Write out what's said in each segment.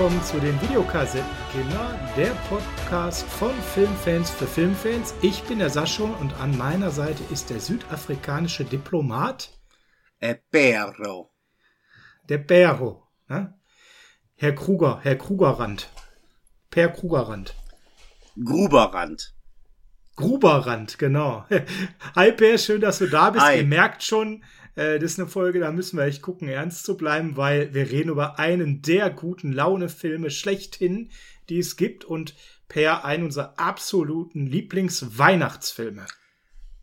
Willkommen zu den Videokassettenkinder, der Podcast von Filmfans für Filmfans. Ich bin der Sascha und an meiner Seite ist der südafrikanische Diplomat. Pero. Der Pero. Ne? Herr Kruger, Herr Krugerrand. Per Krugerrand. Gruberrand. Gruberrand, genau. Hi Per, schön, dass du da bist. Hi. Ihr merkt schon, äh, das ist eine Folge, da müssen wir echt gucken, ernst zu bleiben, weil wir reden über einen der guten Laune-Filme schlechthin, die es gibt und Per einen unserer absoluten Lieblings-Weihnachtsfilme.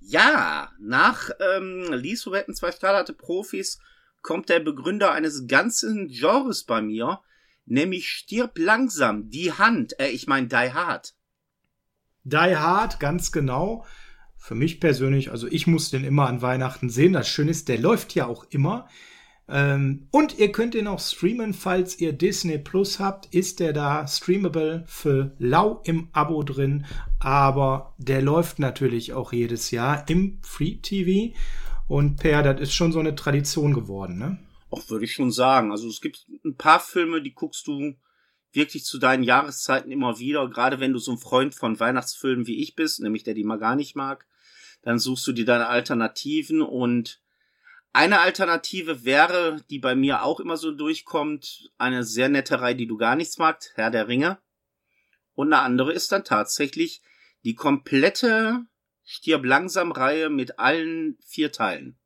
Ja, nach ähm, Lies retten zwei stahlharte Profis kommt der Begründer eines ganzen Genres bei mir, nämlich Stirb langsam, die Hand, äh, ich meine Die Hard. Die Hard, ganz genau. Für mich persönlich, also ich muss den immer an Weihnachten sehen. Das Schöne ist, der läuft ja auch immer. Ähm, und ihr könnt ihn auch streamen, falls ihr Disney Plus habt, ist der da streamable für lau im Abo drin. Aber der läuft natürlich auch jedes Jahr im Free TV. Und Per, das ist schon so eine Tradition geworden, ne? Auch würde ich schon sagen. Also es gibt ein paar Filme, die guckst du wirklich zu deinen Jahreszeiten immer wieder. Gerade wenn du so ein Freund von Weihnachtsfilmen wie ich bist, nämlich der die mal gar nicht mag, dann suchst du dir deine Alternativen und eine Alternative wäre, die bei mir auch immer so durchkommt, eine sehr nette Reihe, die du gar nichts magst, Herr der Ringe. Und eine andere ist dann tatsächlich die komplette Stirb langsam Reihe mit allen vier Teilen.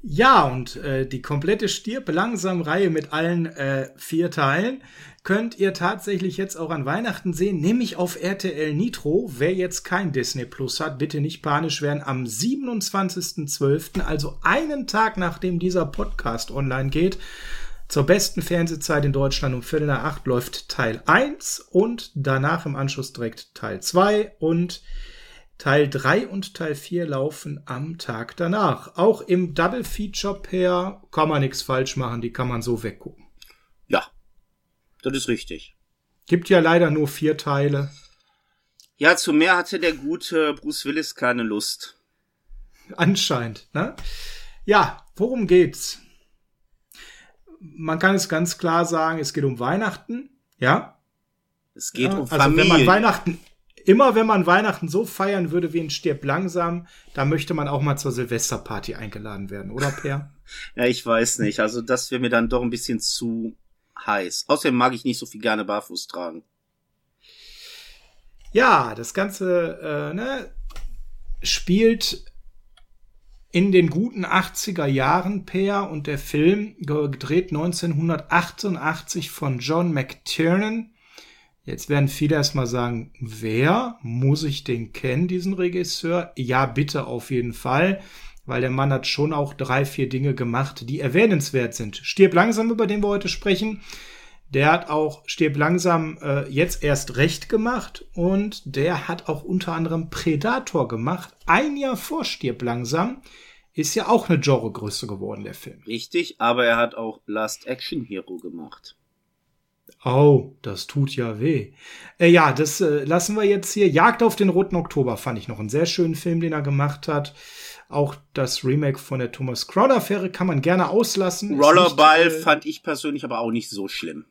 Ja, und äh, die komplette Stirb langsam Reihe mit allen äh, vier Teilen könnt ihr tatsächlich jetzt auch an Weihnachten sehen, nämlich auf RTL Nitro. Wer jetzt kein Disney Plus hat, bitte nicht panisch werden. Am 27.12., also einen Tag nachdem dieser Podcast online geht, zur besten Fernsehzeit in Deutschland um Viertel nach acht läuft Teil 1 und danach im Anschluss direkt Teil 2 und Teil 3 und Teil 4 laufen am Tag danach. Auch im Double Feature Pair kann man nichts falsch machen, die kann man so weggucken. Ja, das ist richtig. Gibt ja leider nur vier Teile. Ja, zu mehr hatte der gute Bruce Willis keine Lust. Anscheinend, ne? Ja, worum geht's? Man kann es ganz klar sagen, es geht um Weihnachten, ja? Es geht ja, um also Familie. wenn man Weihnachten immer wenn man Weihnachten so feiern würde wie in Stirb langsam, da möchte man auch mal zur Silvesterparty eingeladen werden, oder Per? ja, ich weiß nicht. Also das wäre mir dann doch ein bisschen zu heiß. Außerdem mag ich nicht so viel gerne barfuß tragen. Ja, das Ganze äh, ne, spielt in den guten 80er Jahren, Per, und der Film, gedreht 1988 von John McTiernan. Jetzt werden viele erstmal sagen, wer muss ich den kennen, diesen Regisseur? Ja, bitte auf jeden Fall, weil der Mann hat schon auch drei, vier Dinge gemacht, die erwähnenswert sind. Stirb langsam, über den wir heute sprechen. Der hat auch Stirb langsam äh, jetzt erst recht gemacht und der hat auch unter anderem Predator gemacht. Ein Jahr vor Stirb langsam ist ja auch eine Genregröße geworden, der Film. Richtig, aber er hat auch Last Action Hero gemacht. Oh, das tut ja weh. Äh, ja, das äh, lassen wir jetzt hier. Jagd auf den Roten Oktober fand ich noch einen sehr schönen Film, den er gemacht hat. Auch das Remake von der Thomas Crowder-Affäre kann man gerne auslassen. Rollerball nicht, äh, fand ich persönlich aber auch nicht so schlimm.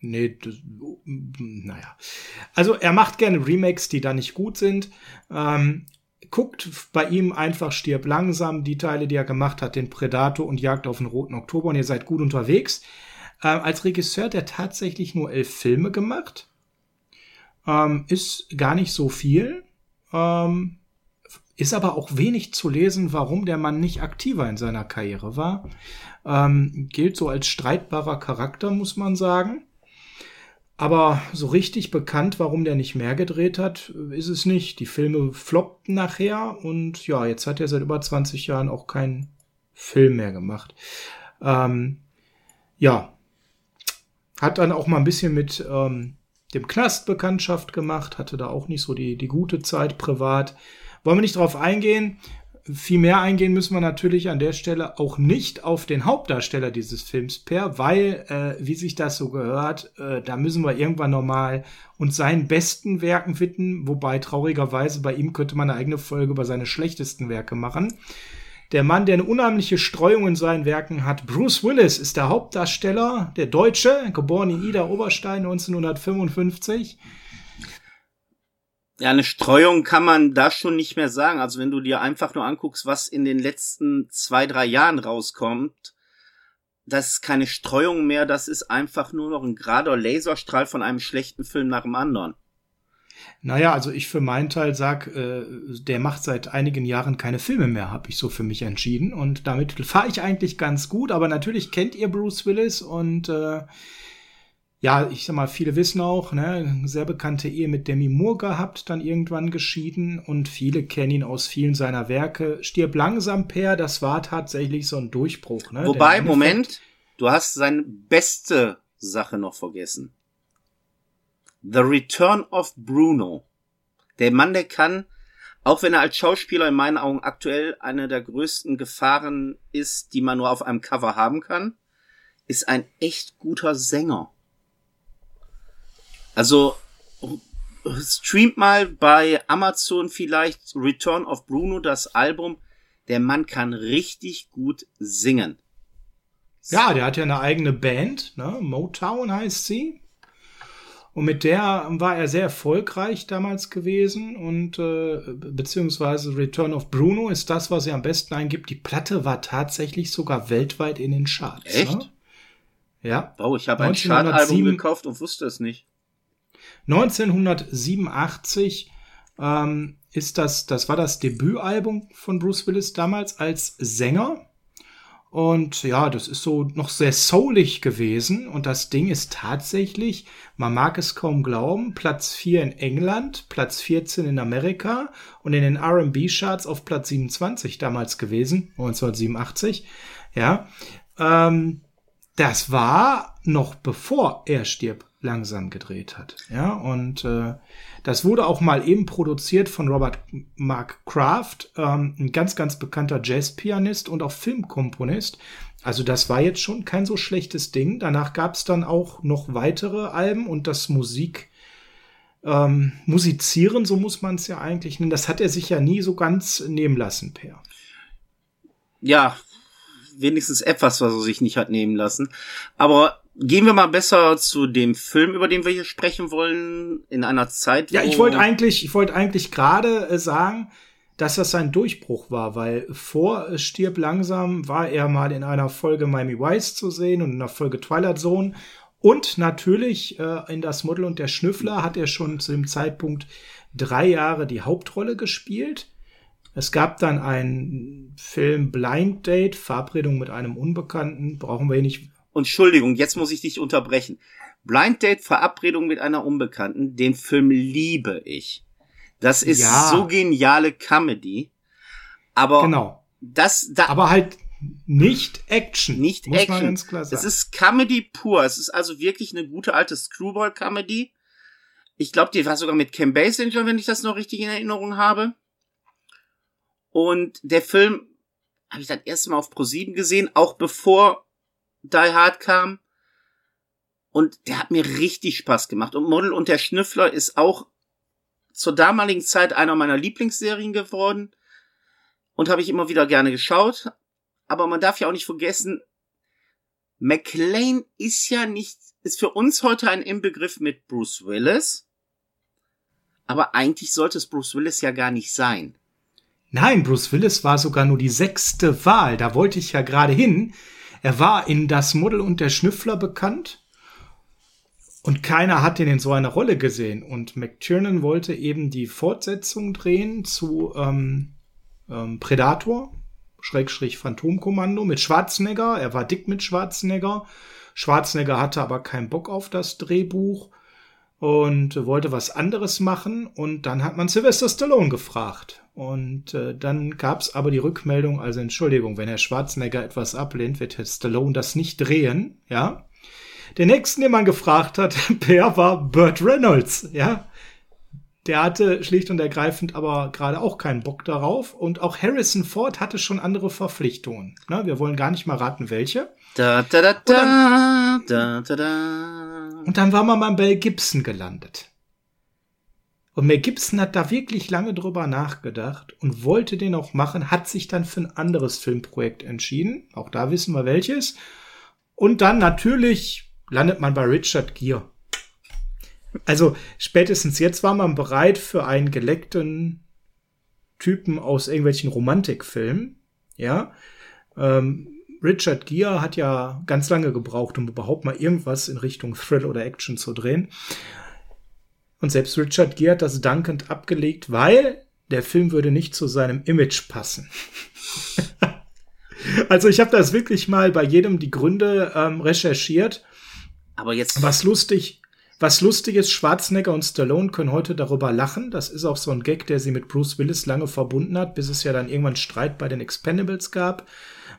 Nee, das, naja. Also er macht gerne Remakes, die da nicht gut sind. Ähm, guckt bei ihm einfach Stirb langsam, die Teile, die er gemacht hat, den Predator und Jagd auf den Roten Oktober und ihr seid gut unterwegs. Ähm, als Regisseur hat er tatsächlich nur elf Filme gemacht. Ähm, ist gar nicht so viel. Ähm, ist aber auch wenig zu lesen, warum der Mann nicht aktiver in seiner Karriere war. Ähm, gilt so als streitbarer Charakter, muss man sagen. Aber so richtig bekannt, warum der nicht mehr gedreht hat, ist es nicht. Die Filme floppten nachher und ja, jetzt hat er seit über 20 Jahren auch keinen Film mehr gemacht. Ähm, ja, hat dann auch mal ein bisschen mit ähm, dem Knast Bekanntschaft gemacht, hatte da auch nicht so die, die gute Zeit privat. Wollen wir nicht drauf eingehen? Viel mehr eingehen müssen wir natürlich an der Stelle auch nicht auf den Hauptdarsteller dieses Films per, weil, äh, wie sich das so gehört, äh, da müssen wir irgendwann nochmal uns seinen besten Werken widmen, wobei traurigerweise bei ihm könnte man eine eigene Folge über seine schlechtesten Werke machen. Der Mann, der eine unheimliche Streuung in seinen Werken hat. Bruce Willis ist der Hauptdarsteller, der Deutsche, geboren in Ida Oberstein 1955. Ja, eine Streuung kann man da schon nicht mehr sagen. Also wenn du dir einfach nur anguckst, was in den letzten zwei, drei Jahren rauskommt, das ist keine Streuung mehr, das ist einfach nur noch ein gerader Laserstrahl von einem schlechten Film nach dem anderen. Naja, also ich für meinen Teil sag, äh, der macht seit einigen Jahren keine Filme mehr, habe ich so für mich entschieden. Und damit fahre ich eigentlich ganz gut. Aber natürlich kennt ihr Bruce Willis und äh, ja, ich sag mal, viele wissen auch, ne, sehr bekannte Ehe mit Demi Moore gehabt, dann irgendwann geschieden und viele kennen ihn aus vielen seiner Werke. Stirb langsam, Per, das war tatsächlich so ein Durchbruch. Ne? Wobei, Moment, du hast seine beste Sache noch vergessen. The Return of Bruno. Der Mann, der kann, auch wenn er als Schauspieler in meinen Augen aktuell eine der größten Gefahren ist, die man nur auf einem Cover haben kann, ist ein echt guter Sänger. Also streamt mal bei Amazon vielleicht Return of Bruno das Album. Der Mann kann richtig gut singen. Ja, der hat ja eine eigene Band, ne? Motown heißt sie. Und mit der war er sehr erfolgreich damals gewesen und äh, beziehungsweise Return of Bruno ist das, was er am besten eingibt. Die Platte war tatsächlich sogar weltweit in den Charts. Echt? Ne? Ja. Oh, ich habe ein Chartalbum gekauft und wusste es nicht. 1987 ähm, ist das, das war das Debütalbum von Bruce Willis damals als Sänger. Und ja, das ist so noch sehr soulig gewesen. Und das Ding ist tatsächlich, man mag es kaum glauben, Platz 4 in England, Platz 14 in Amerika und in den RB-Charts auf Platz 27 damals gewesen, 1987. Ja, ähm, das war noch bevor er stirbt langsam gedreht hat. Ja, und äh, das wurde auch mal eben produziert von Robert Mark Kraft, ähm, ein ganz, ganz bekannter Jazzpianist und auch Filmkomponist. Also das war jetzt schon kein so schlechtes Ding. Danach gab es dann auch noch weitere Alben und das Musik ähm, musizieren, so muss man es ja eigentlich nennen. Das hat er sich ja nie so ganz nehmen lassen, Per. Ja, wenigstens etwas, was er sich nicht hat nehmen lassen. Aber gehen wir mal besser zu dem Film, über den wir hier sprechen wollen, in einer Zeit. Ja, ich wollte eigentlich, ich wollte eigentlich gerade äh, sagen, dass das sein Durchbruch war, weil vor Stirb langsam war er mal in einer Folge Miami Vice zu sehen und in einer Folge Twilight Zone und natürlich äh, in das Model und der Schnüffler hat er schon zu dem Zeitpunkt drei Jahre die Hauptrolle gespielt. Es gab dann einen Film Blind Date, Verabredung mit einem Unbekannten, brauchen wir hier nicht und Entschuldigung, jetzt muss ich dich unterbrechen. Blind Date, Verabredung mit einer Unbekannten, den Film liebe ich. Das ist ja. so geniale Comedy. Aber genau. das da aber halt nicht Action. Nicht muss Action. Man ganz klar sagen. Es ist Comedy pur. Es ist also wirklich eine gute alte Screwball Comedy. Ich glaube, die war sogar mit Cam Basinger, wenn ich das noch richtig in Erinnerung habe. Und der Film habe ich das erste Mal auf Pro 7 gesehen, auch bevor die Hard kam. Und der hat mir richtig Spaß gemacht. Und Model und der Schnüffler ist auch zur damaligen Zeit einer meiner Lieblingsserien geworden. Und habe ich immer wieder gerne geschaut. Aber man darf ja auch nicht vergessen, McLean ist ja nicht, ist für uns heute ein Inbegriff mit Bruce Willis. Aber eigentlich sollte es Bruce Willis ja gar nicht sein. Nein, Bruce Willis war sogar nur die sechste Wahl. Da wollte ich ja gerade hin. Er war in Das Model und der Schnüffler bekannt. Und keiner hat ihn in so einer Rolle gesehen. Und McTiernan wollte eben die Fortsetzung drehen zu ähm, ähm, Predator, Schrägstrich Phantomkommando mit Schwarzenegger. Er war dick mit Schwarzenegger. Schwarzenegger hatte aber keinen Bock auf das Drehbuch und wollte was anderes machen. Und dann hat man Sylvester Stallone gefragt. Und äh, dann gab es aber die Rückmeldung, also Entschuldigung, wenn Herr Schwarzenegger etwas ablehnt, wird Herr Stallone das nicht drehen, ja. Der nächsten, den man gefragt hat, wer war Burt Reynolds, ja. Der hatte schlicht und ergreifend aber gerade auch keinen Bock darauf. Und auch Harrison Ford hatte schon andere Verpflichtungen. Ne? Wir wollen gar nicht mal raten, welche. Da, da, da, da, und dann, da, da, da. Und dann war man bei Mel Gibson gelandet. Und Mel Gibson hat da wirklich lange drüber nachgedacht und wollte den auch machen, hat sich dann für ein anderes Filmprojekt entschieden. Auch da wissen wir welches. Und dann natürlich landet man bei Richard Gere. Also spätestens jetzt war man bereit für einen geleckten Typen aus irgendwelchen Romantikfilmen. Ja. Ähm, Richard Gere hat ja ganz lange gebraucht, um überhaupt mal irgendwas in Richtung Thrill oder Action zu drehen. Und selbst Richard Gere hat das dankend abgelegt, weil der Film würde nicht zu seinem Image passen. also ich habe das wirklich mal bei jedem die Gründe ähm, recherchiert. Aber jetzt. Was lustig, was lustig ist, Schwarzenegger und Stallone können heute darüber lachen. Das ist auch so ein Gag, der sie mit Bruce Willis lange verbunden hat, bis es ja dann irgendwann Streit bei den Expendables gab.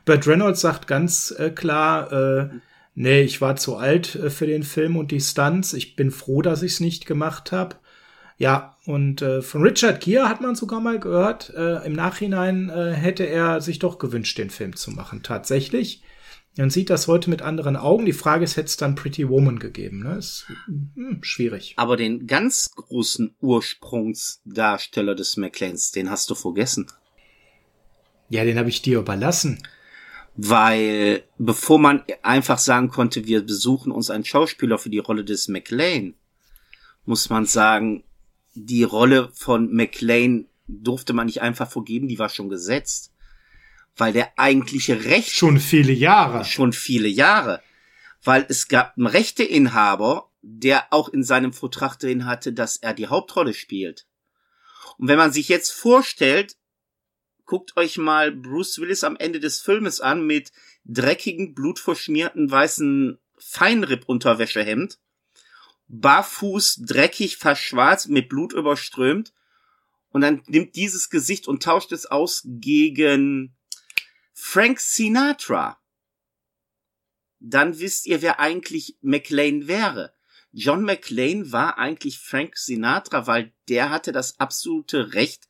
Burt Reynolds sagt ganz äh, klar, äh, nee, ich war zu alt äh, für den Film und die Stunts. Ich bin froh, dass ich es nicht gemacht habe. Ja, und äh, von Richard Gere hat man sogar mal gehört, äh, im Nachhinein äh, hätte er sich doch gewünscht, den Film zu machen. Tatsächlich. Man sieht das heute mit anderen Augen. Die Frage ist, hätte es dann Pretty Woman gegeben? Ne? Ist hm, schwierig. Aber den ganz großen Ursprungsdarsteller des McLeans, den hast du vergessen. Ja, den habe ich dir überlassen weil bevor man einfach sagen konnte, wir besuchen uns einen Schauspieler für die Rolle des McLean, muss man sagen, die Rolle von McLean durfte man nicht einfach vorgeben, die war schon gesetzt. Weil der eigentliche Recht. Schon viele Jahre. Schon viele Jahre. Weil es gab einen Rechteinhaber, der auch in seinem Vertrag drin hatte, dass er die Hauptrolle spielt. Und wenn man sich jetzt vorstellt, guckt euch mal Bruce Willis am Ende des Filmes an mit dreckigen, blutverschmierten weißen Feinripp-Unterwäschehemd, barfuß, dreckig, verschwarzt, mit Blut überströmt. Und dann nimmt dieses Gesicht und tauscht es aus gegen Frank Sinatra. Dann wisst ihr, wer eigentlich McLean wäre. John McLean war eigentlich Frank Sinatra, weil der hatte das absolute Recht,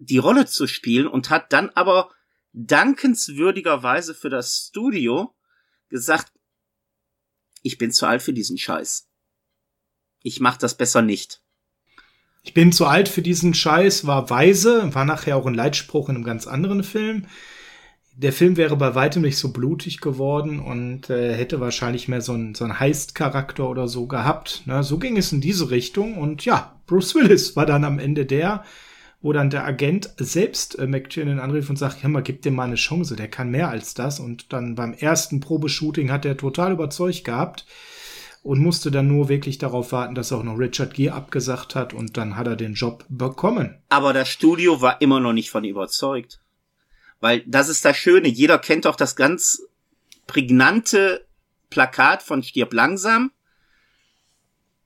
die Rolle zu spielen und hat dann aber dankenswürdigerweise für das Studio gesagt, ich bin zu alt für diesen Scheiß. Ich mach das besser nicht. Ich bin zu alt für diesen Scheiß, war weise, war nachher auch ein Leitspruch in einem ganz anderen Film. Der Film wäre bei weitem nicht so blutig geworden und äh, hätte wahrscheinlich mehr so einen so einen Heist-Charakter oder so gehabt. Ne? So ging es in diese Richtung und ja, Bruce Willis war dann am Ende der, wo dann der Agent selbst äh, McTiernan anrief und sagt, ja mal, gib dem mal eine Chance, der kann mehr als das. Und dann beim ersten Probeshooting hat er total überzeugt gehabt und musste dann nur wirklich darauf warten, dass auch noch Richard Gere abgesagt hat und dann hat er den Job bekommen. Aber das Studio war immer noch nicht von überzeugt. Weil das ist das Schöne, jeder kennt doch das ganz prägnante Plakat von Stirb langsam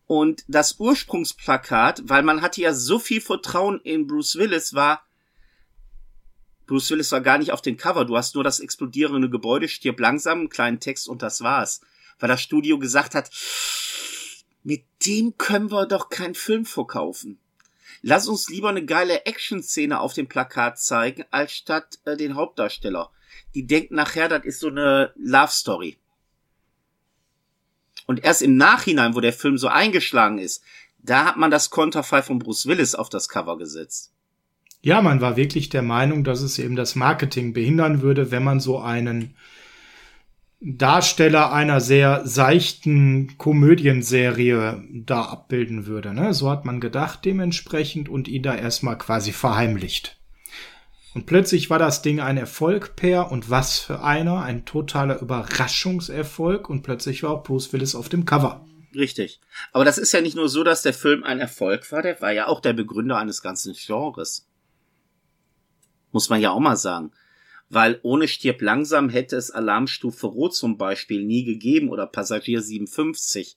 und das Ursprungsplakat, weil man hatte ja so viel Vertrauen in Bruce Willis, war Bruce Willis war gar nicht auf dem Cover. Du hast nur das explodierende Gebäude, stirb langsam, einen kleinen Text und das war's. Weil das Studio gesagt hat, mit dem können wir doch keinen Film verkaufen. Lass uns lieber eine geile Action-Szene auf dem Plakat zeigen, als statt äh, den Hauptdarsteller. Die denken nachher, das ist so eine Love-Story. Und erst im Nachhinein, wo der Film so eingeschlagen ist, da hat man das Konterfei von Bruce Willis auf das Cover gesetzt. Ja, man war wirklich der Meinung, dass es eben das Marketing behindern würde, wenn man so einen Darsteller einer sehr seichten Komödienserie da abbilden würde. Ne? So hat man gedacht dementsprechend und ihn da erstmal quasi verheimlicht. Und plötzlich war das Ding ein Erfolg, Per, und was für einer, ein totaler Überraschungserfolg, und plötzlich war auch Bruce Willis auf dem Cover. Richtig. Aber das ist ja nicht nur so, dass der Film ein Erfolg war, der war ja auch der Begründer eines ganzen Genres. Muss man ja auch mal sagen. Weil ohne Stirb langsam hätte es Alarmstufe Rot zum Beispiel nie gegeben oder Passagier 57.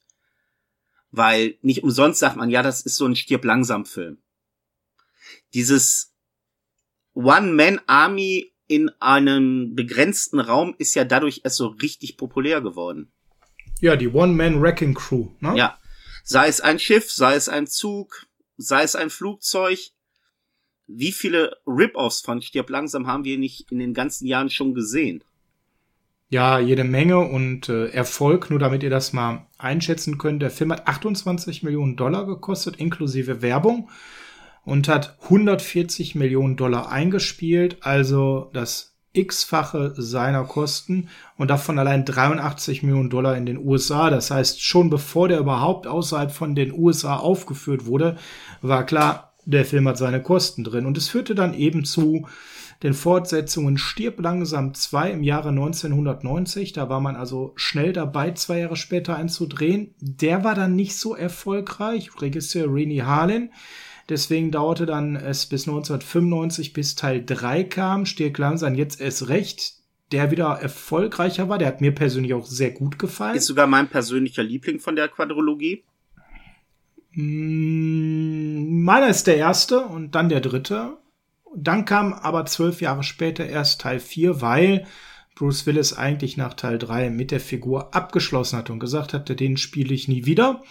Weil nicht umsonst sagt man, ja, das ist so ein Stirb langsam Film. Dieses One-Man-Army in einem begrenzten Raum ist ja dadurch erst so richtig populär geworden. Ja, die One-Man-Wrecking Crew, ne? Ja. Sei es ein Schiff, sei es ein Zug, sei es ein Flugzeug. Wie viele Rip-Offs von Stirb langsam haben wir nicht in den ganzen Jahren schon gesehen? Ja, jede Menge und äh, Erfolg, nur damit ihr das mal einschätzen könnt. Der Film hat 28 Millionen Dollar gekostet, inklusive Werbung und hat 140 Millionen Dollar eingespielt, also das x-fache seiner Kosten und davon allein 83 Millionen Dollar in den USA. Das heißt, schon bevor der überhaupt außerhalb von den USA aufgeführt wurde, war klar, der Film hat seine Kosten drin. Und es führte dann eben zu den Fortsetzungen Stirb langsam 2 im Jahre 1990. Da war man also schnell dabei, zwei Jahre später einzudrehen. Der war dann nicht so erfolgreich. Regisseur Rini Harlin. Deswegen dauerte dann es bis 1995, bis Teil 3 kam. Stirb langsam jetzt erst recht der wieder erfolgreicher war. Der hat mir persönlich auch sehr gut gefallen. Ist sogar mein persönlicher Liebling von der Quadrologie. Mm, meiner ist der erste und dann der dritte. Dann kam aber zwölf Jahre später erst Teil 4, weil Bruce Willis eigentlich nach Teil 3 mit der Figur abgeschlossen hat und gesagt hatte, den spiele ich nie wieder.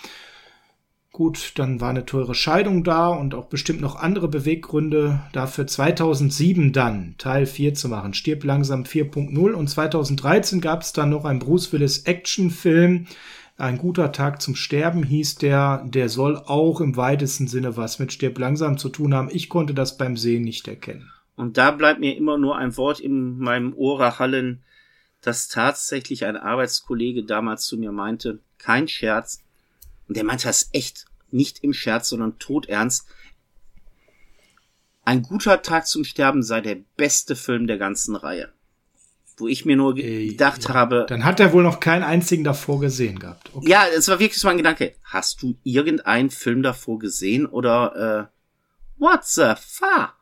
Gut, dann war eine teure Scheidung da und auch bestimmt noch andere Beweggründe dafür 2007 dann Teil 4 zu machen. Stirb langsam 4.0 und 2013 gab es dann noch einen Bruce Willis Actionfilm, ein guter Tag zum Sterben hieß der, der soll auch im weitesten Sinne was mit Stirb langsam zu tun haben. Ich konnte das beim Sehen nicht erkennen. Und da bleibt mir immer nur ein Wort in meinem Ohr hallen, dass tatsächlich ein Arbeitskollege damals zu mir meinte, kein Scherz. Und der meinte das echt nicht im Scherz, sondern todernst. Ein guter Tag zum Sterben sei der beste Film der ganzen Reihe wo ich mir nur äh, gedacht ja. habe. Dann hat er wohl noch keinen einzigen davor gesehen gehabt. Okay. Ja, es war wirklich so ein Gedanke. Hast du irgendeinen Film davor gesehen oder äh, what the fuck?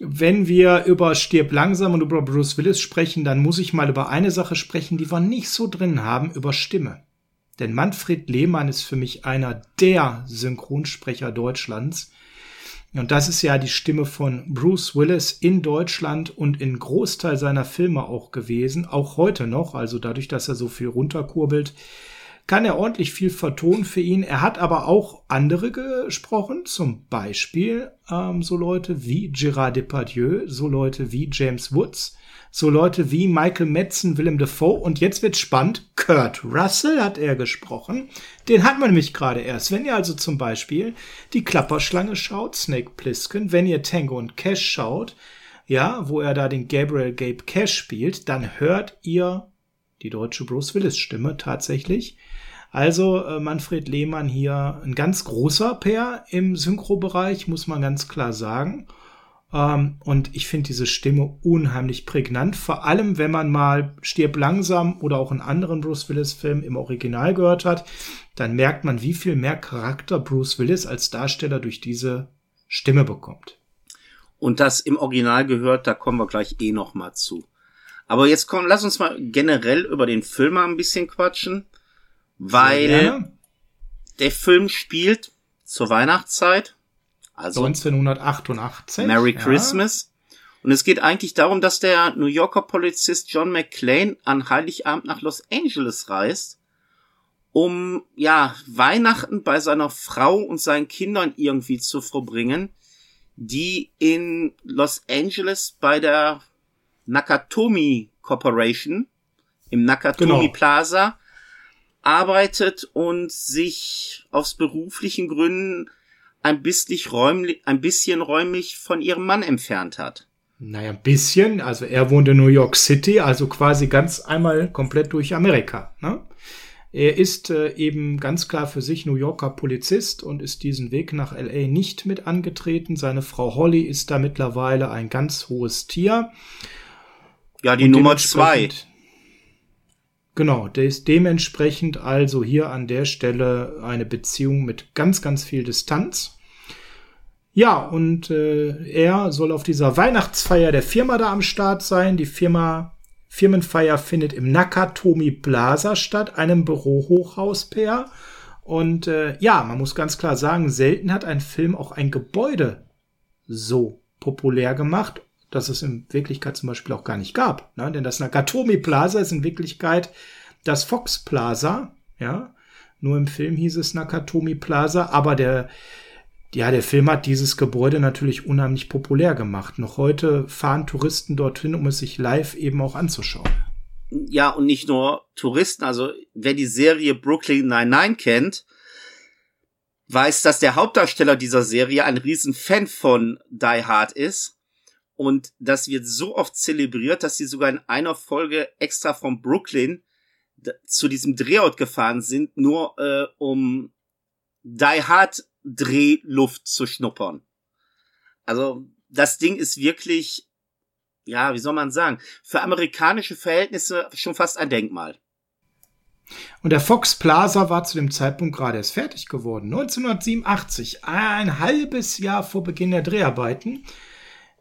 Wenn wir über Stirb langsam und über Bruce Willis sprechen, dann muss ich mal über eine Sache sprechen, die wir nicht so drin haben, über Stimme. Denn Manfred Lehmann ist für mich einer der Synchronsprecher Deutschlands. Und das ist ja die Stimme von Bruce Willis in Deutschland und in Großteil seiner Filme auch gewesen, auch heute noch, also dadurch, dass er so viel runterkurbelt, kann er ordentlich viel vertonen für ihn. Er hat aber auch andere gesprochen, zum Beispiel ähm, so Leute wie Gérard Depardieu, so Leute wie James Woods, so Leute wie Michael Metzen, Willem Dafoe und jetzt wird spannend, Kurt Russell hat er gesprochen. Den hat man nämlich gerade erst. Wenn ihr also zum Beispiel die Klapperschlange schaut, Snake Plissken, wenn ihr Tango und Cash schaut, ja, wo er da den Gabriel Gabe Cash spielt, dann hört ihr die deutsche Bruce Willis Stimme tatsächlich. Also äh, Manfred Lehmann hier ein ganz großer Pair im Synchrobereich, muss man ganz klar sagen. Ähm, und ich finde diese Stimme unheimlich prägnant, vor allem wenn man mal Stirb langsam oder auch einen anderen Bruce Willis-Film im Original gehört hat, dann merkt man, wie viel mehr Charakter Bruce Willis als Darsteller durch diese Stimme bekommt. Und das im Original gehört, da kommen wir gleich eh noch mal zu. Aber jetzt komm, lass uns mal generell über den Film mal ein bisschen quatschen, weil der Film spielt zur Weihnachtszeit also 1988. Merry ja. Christmas. Und es geht eigentlich darum, dass der New Yorker Polizist John McClane an Heiligabend nach Los Angeles reist, um ja Weihnachten bei seiner Frau und seinen Kindern irgendwie zu verbringen, die in Los Angeles bei der Nakatomi Corporation im Nakatomi genau. Plaza arbeitet und sich aus beruflichen Gründen ein bisschen, räumlich, ein bisschen räumlich von ihrem Mann entfernt hat. Naja, ein bisschen. Also er wohnt in New York City, also quasi ganz einmal komplett durch Amerika. Ne? Er ist äh, eben ganz klar für sich New Yorker Polizist und ist diesen Weg nach LA nicht mit angetreten. Seine Frau Holly ist da mittlerweile ein ganz hohes Tier. Ja, die und Nummer zwei. Genau, der ist dementsprechend also hier an der Stelle eine Beziehung mit ganz, ganz viel Distanz. Ja, und äh, er soll auf dieser Weihnachtsfeier der Firma da am Start sein. Die Firma Firmenfeier findet im Nakatomi Plaza statt, einem Bürohochhaus per. Und äh, ja, man muss ganz klar sagen, selten hat ein Film auch ein Gebäude so populär gemacht dass es in Wirklichkeit zum Beispiel auch gar nicht gab. Ne? Denn das Nakatomi Plaza ist in Wirklichkeit das Fox Plaza. Ja, nur im Film hieß es Nakatomi Plaza, aber der ja, der Film hat dieses Gebäude natürlich unheimlich populär gemacht. Noch heute fahren Touristen dorthin, um es sich live eben auch anzuschauen. Ja, und nicht nur Touristen. Also, wer die Serie Brooklyn Nine-Nine kennt, weiß, dass der Hauptdarsteller dieser Serie ein riesen Fan von Die Hard ist. Und das wird so oft zelebriert, dass sie sogar in einer Folge extra von Brooklyn zu diesem Drehort gefahren sind, nur äh, um Die Hard Drehluft zu schnuppern. Also das Ding ist wirklich, ja, wie soll man sagen, für amerikanische Verhältnisse schon fast ein Denkmal. Und der Fox Plaza war zu dem Zeitpunkt gerade erst fertig geworden. 1987, ein halbes Jahr vor Beginn der Dreharbeiten,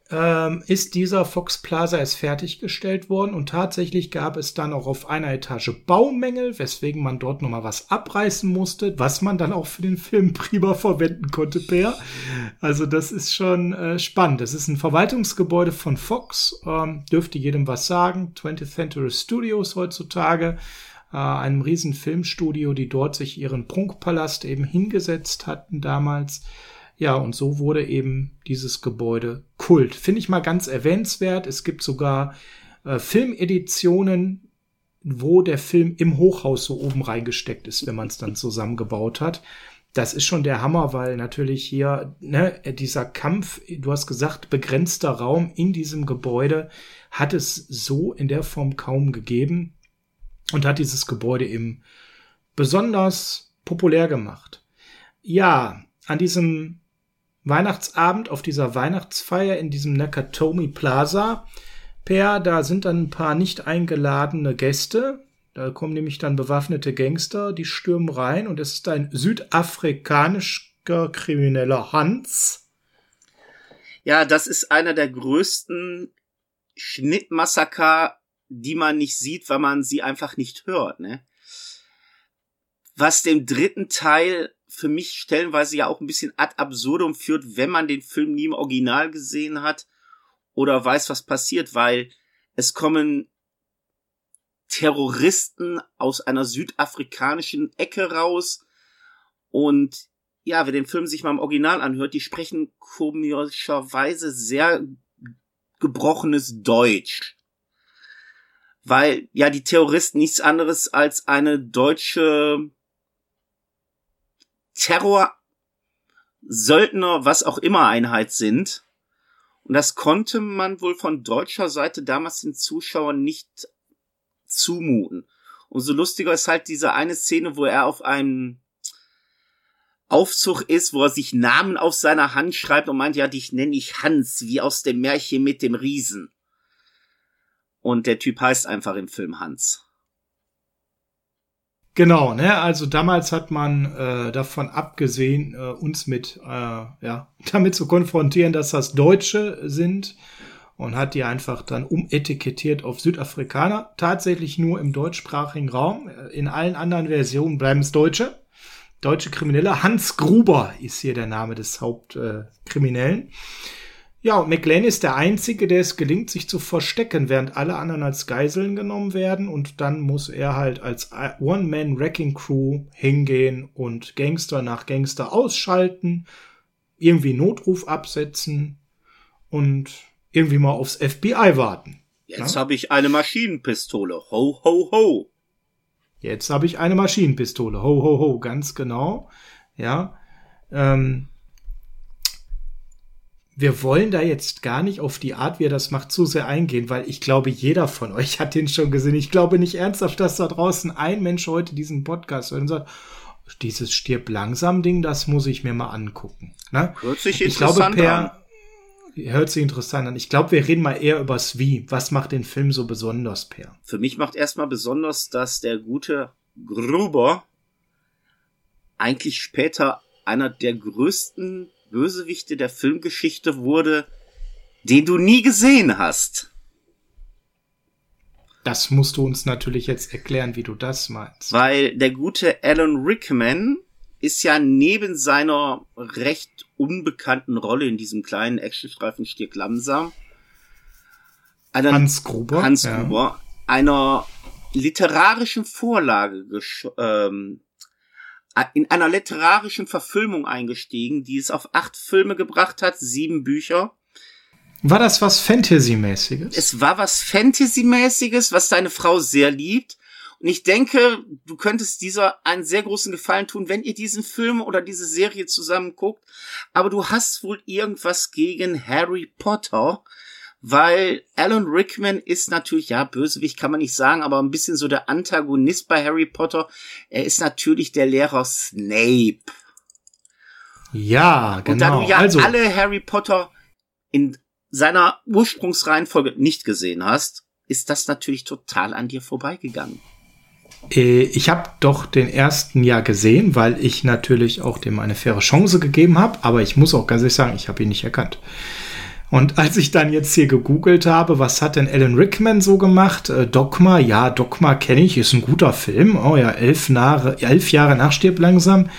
ähm, ist dieser Fox Plaza erst fertiggestellt worden und tatsächlich gab es dann auch auf einer Etage Baumängel, weswegen man dort nochmal was abreißen musste, was man dann auch für den Film prima verwenden konnte, Per. Also das ist schon äh, spannend. Das ist ein Verwaltungsgebäude von Fox, ähm, dürfte jedem was sagen. 20th Century Studios heutzutage, äh, einem riesen Filmstudio, die dort sich ihren Prunkpalast eben hingesetzt hatten damals. Ja, und so wurde eben dieses Gebäude Kult. Finde ich mal ganz erwähnenswert. Es gibt sogar äh, Filmeditionen, wo der Film im Hochhaus so oben reingesteckt ist, wenn man es dann zusammengebaut hat. Das ist schon der Hammer, weil natürlich hier ne, dieser Kampf, du hast gesagt, begrenzter Raum in diesem Gebäude hat es so in der Form kaum gegeben und hat dieses Gebäude eben besonders populär gemacht. Ja, an diesem Weihnachtsabend auf dieser Weihnachtsfeier in diesem Nakatomi Plaza. Per, da sind dann ein paar nicht eingeladene Gäste. Da kommen nämlich dann bewaffnete Gangster, die stürmen rein und es ist ein südafrikanischer krimineller Hans. Ja, das ist einer der größten Schnittmassaker, die man nicht sieht, weil man sie einfach nicht hört, ne? Was dem dritten Teil für mich stellenweise ja auch ein bisschen ad absurdum führt, wenn man den Film nie im Original gesehen hat oder weiß, was passiert, weil es kommen Terroristen aus einer südafrikanischen Ecke raus und ja, wer den Film sich mal im Original anhört, die sprechen komischerweise sehr gebrochenes Deutsch. Weil ja die Terroristen nichts anderes als eine deutsche Terror, Söldner, was auch immer Einheit sind. Und das konnte man wohl von deutscher Seite damals den Zuschauern nicht zumuten. Umso lustiger ist halt diese eine Szene, wo er auf einem Aufzug ist, wo er sich Namen auf seiner Hand schreibt und meint, ja, dich nenne ich Hans, wie aus dem Märchen mit dem Riesen. Und der Typ heißt einfach im Film Hans. Genau, ne? Also damals hat man äh, davon abgesehen, äh, uns mit äh, ja damit zu konfrontieren, dass das Deutsche sind und hat die einfach dann umetikettiert auf Südafrikaner. Tatsächlich nur im deutschsprachigen Raum. In allen anderen Versionen bleiben es Deutsche. Deutsche Kriminelle. Hans Gruber ist hier der Name des Hauptkriminellen. Äh, ja, und McLean ist der Einzige, der es gelingt, sich zu verstecken, während alle anderen als Geiseln genommen werden. Und dann muss er halt als One-Man-Wrecking-Crew hingehen und Gangster nach Gangster ausschalten, irgendwie Notruf absetzen und irgendwie mal aufs FBI warten. Jetzt habe ich eine Maschinenpistole. Ho, ho, ho. Jetzt habe ich eine Maschinenpistole. Ho, ho, ho. Ganz genau. Ja. Ähm, wir wollen da jetzt gar nicht auf die Art, wie er das macht, zu sehr eingehen, weil ich glaube, jeder von euch hat den schon gesehen. Ich glaube nicht ernsthaft, dass da draußen ein Mensch heute diesen Podcast hört und sagt, dieses stirb langsam Ding, das muss ich mir mal angucken. Ne? Hört sich interessant ich glaube, per, an. Hört sich interessant an. Ich glaube, wir reden mal eher übers Wie. Was macht den Film so besonders, Per? Für mich macht erstmal besonders, dass der gute Gruber eigentlich später einer der größten Bösewichte der Filmgeschichte wurde, den du nie gesehen hast. Das musst du uns natürlich jetzt erklären, wie du das meinst. Weil der gute Alan Rickman ist ja neben seiner recht unbekannten Rolle in diesem kleinen Actionstreifen Stirk langsam einer, Hans Gruber, Hans Gruber ja. einer literarischen Vorlage ähm, in einer literarischen Verfilmung eingestiegen, die es auf acht Filme gebracht hat, sieben Bücher. War das was Fantasy-mäßiges? Es war was Fantasy-mäßiges, was deine Frau sehr liebt. Und ich denke, du könntest dieser einen sehr großen Gefallen tun, wenn ihr diesen Film oder diese Serie zusammen guckt. Aber du hast wohl irgendwas gegen Harry Potter, weil Alan Rickman ist natürlich, ja, Bösewicht kann man nicht sagen, aber ein bisschen so der Antagonist bei Harry Potter. Er ist natürlich der Lehrer Snape. Ja, genau. Und da du genau. ja also, alle Harry Potter in seiner Ursprungsreihenfolge nicht gesehen hast, ist das natürlich total an dir vorbeigegangen. Äh, ich habe doch den ersten Jahr gesehen, weil ich natürlich auch dem eine faire Chance gegeben habe, aber ich muss auch ganz ehrlich sagen, ich habe ihn nicht erkannt. Und als ich dann jetzt hier gegoogelt habe, was hat denn Alan Rickman so gemacht? Äh, Dogma, ja, Dogma kenne ich, ist ein guter Film. Oh ja, elf, Jahre, elf Jahre nachstirb langsam.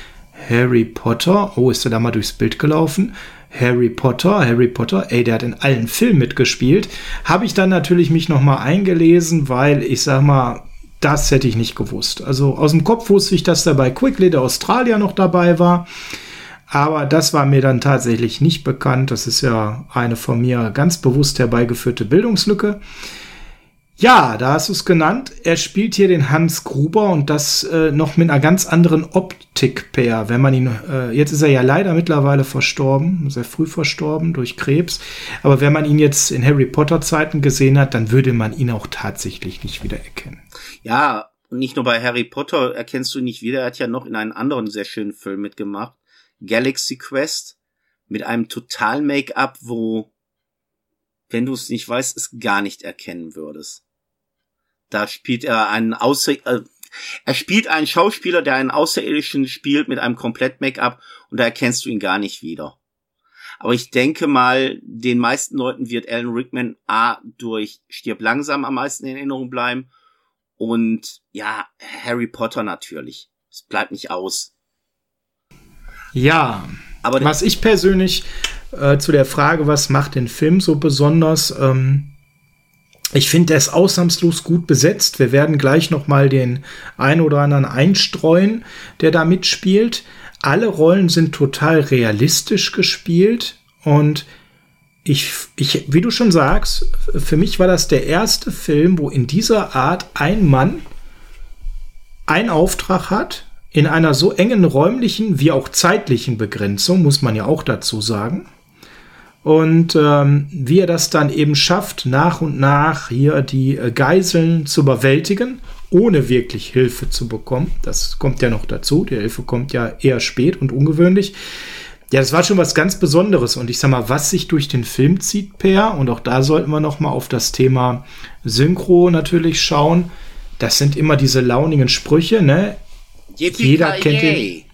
Harry Potter, oh, ist er da mal durchs Bild gelaufen? Harry Potter, Harry Potter, ey, der hat in allen Filmen mitgespielt. Habe ich dann natürlich mich noch mal eingelesen, weil ich sag mal, das hätte ich nicht gewusst. Also aus dem Kopf wusste ich, dass da bei Quickly der Australier noch dabei war. Aber das war mir dann tatsächlich nicht bekannt. Das ist ja eine von mir ganz bewusst herbeigeführte Bildungslücke. Ja, da hast du es genannt. Er spielt hier den Hans Gruber und das äh, noch mit einer ganz anderen Optik per. Wenn man ihn, äh, jetzt ist er ja leider mittlerweile verstorben, sehr früh verstorben durch Krebs. Aber wenn man ihn jetzt in Harry Potter Zeiten gesehen hat, dann würde man ihn auch tatsächlich nicht wiedererkennen. Ja, und nicht nur bei Harry Potter erkennst du ihn nicht wieder. Er hat ja noch in einem anderen sehr schönen Film mitgemacht. Galaxy Quest. Mit einem Total Make-up, wo, wenn du es nicht weißt, es gar nicht erkennen würdest. Da spielt er einen Außer äh, er spielt einen Schauspieler, der einen Außerirdischen spielt mit einem komplett Make-up und da erkennst du ihn gar nicht wieder. Aber ich denke mal, den meisten Leuten wird Alan Rickman A durch Stirb langsam am meisten in Erinnerung bleiben und ja, Harry Potter natürlich. Es bleibt nicht aus. Ja, aber was ich persönlich äh, zu der Frage, was macht den Film so besonders, ähm, ich finde, der ist ausnahmslos gut besetzt. Wir werden gleich noch mal den ein oder anderen einstreuen, der da mitspielt. Alle Rollen sind total realistisch gespielt und ich, ich, wie du schon sagst, für mich war das der erste Film, wo in dieser Art ein Mann einen Auftrag hat, in einer so engen räumlichen wie auch zeitlichen Begrenzung, muss man ja auch dazu sagen, und ähm, wie er das dann eben schafft, nach und nach hier die äh, Geiseln zu überwältigen, ohne wirklich Hilfe zu bekommen. Das kommt ja noch dazu. Die Hilfe kommt ja eher spät und ungewöhnlich. Ja, das war schon was ganz Besonderes. Und ich sag mal, was sich durch den Film zieht, Per, und auch da sollten wir noch mal auf das Thema Synchro natürlich schauen. Das sind immer diese launigen Sprüche, ne? Jeder kennt den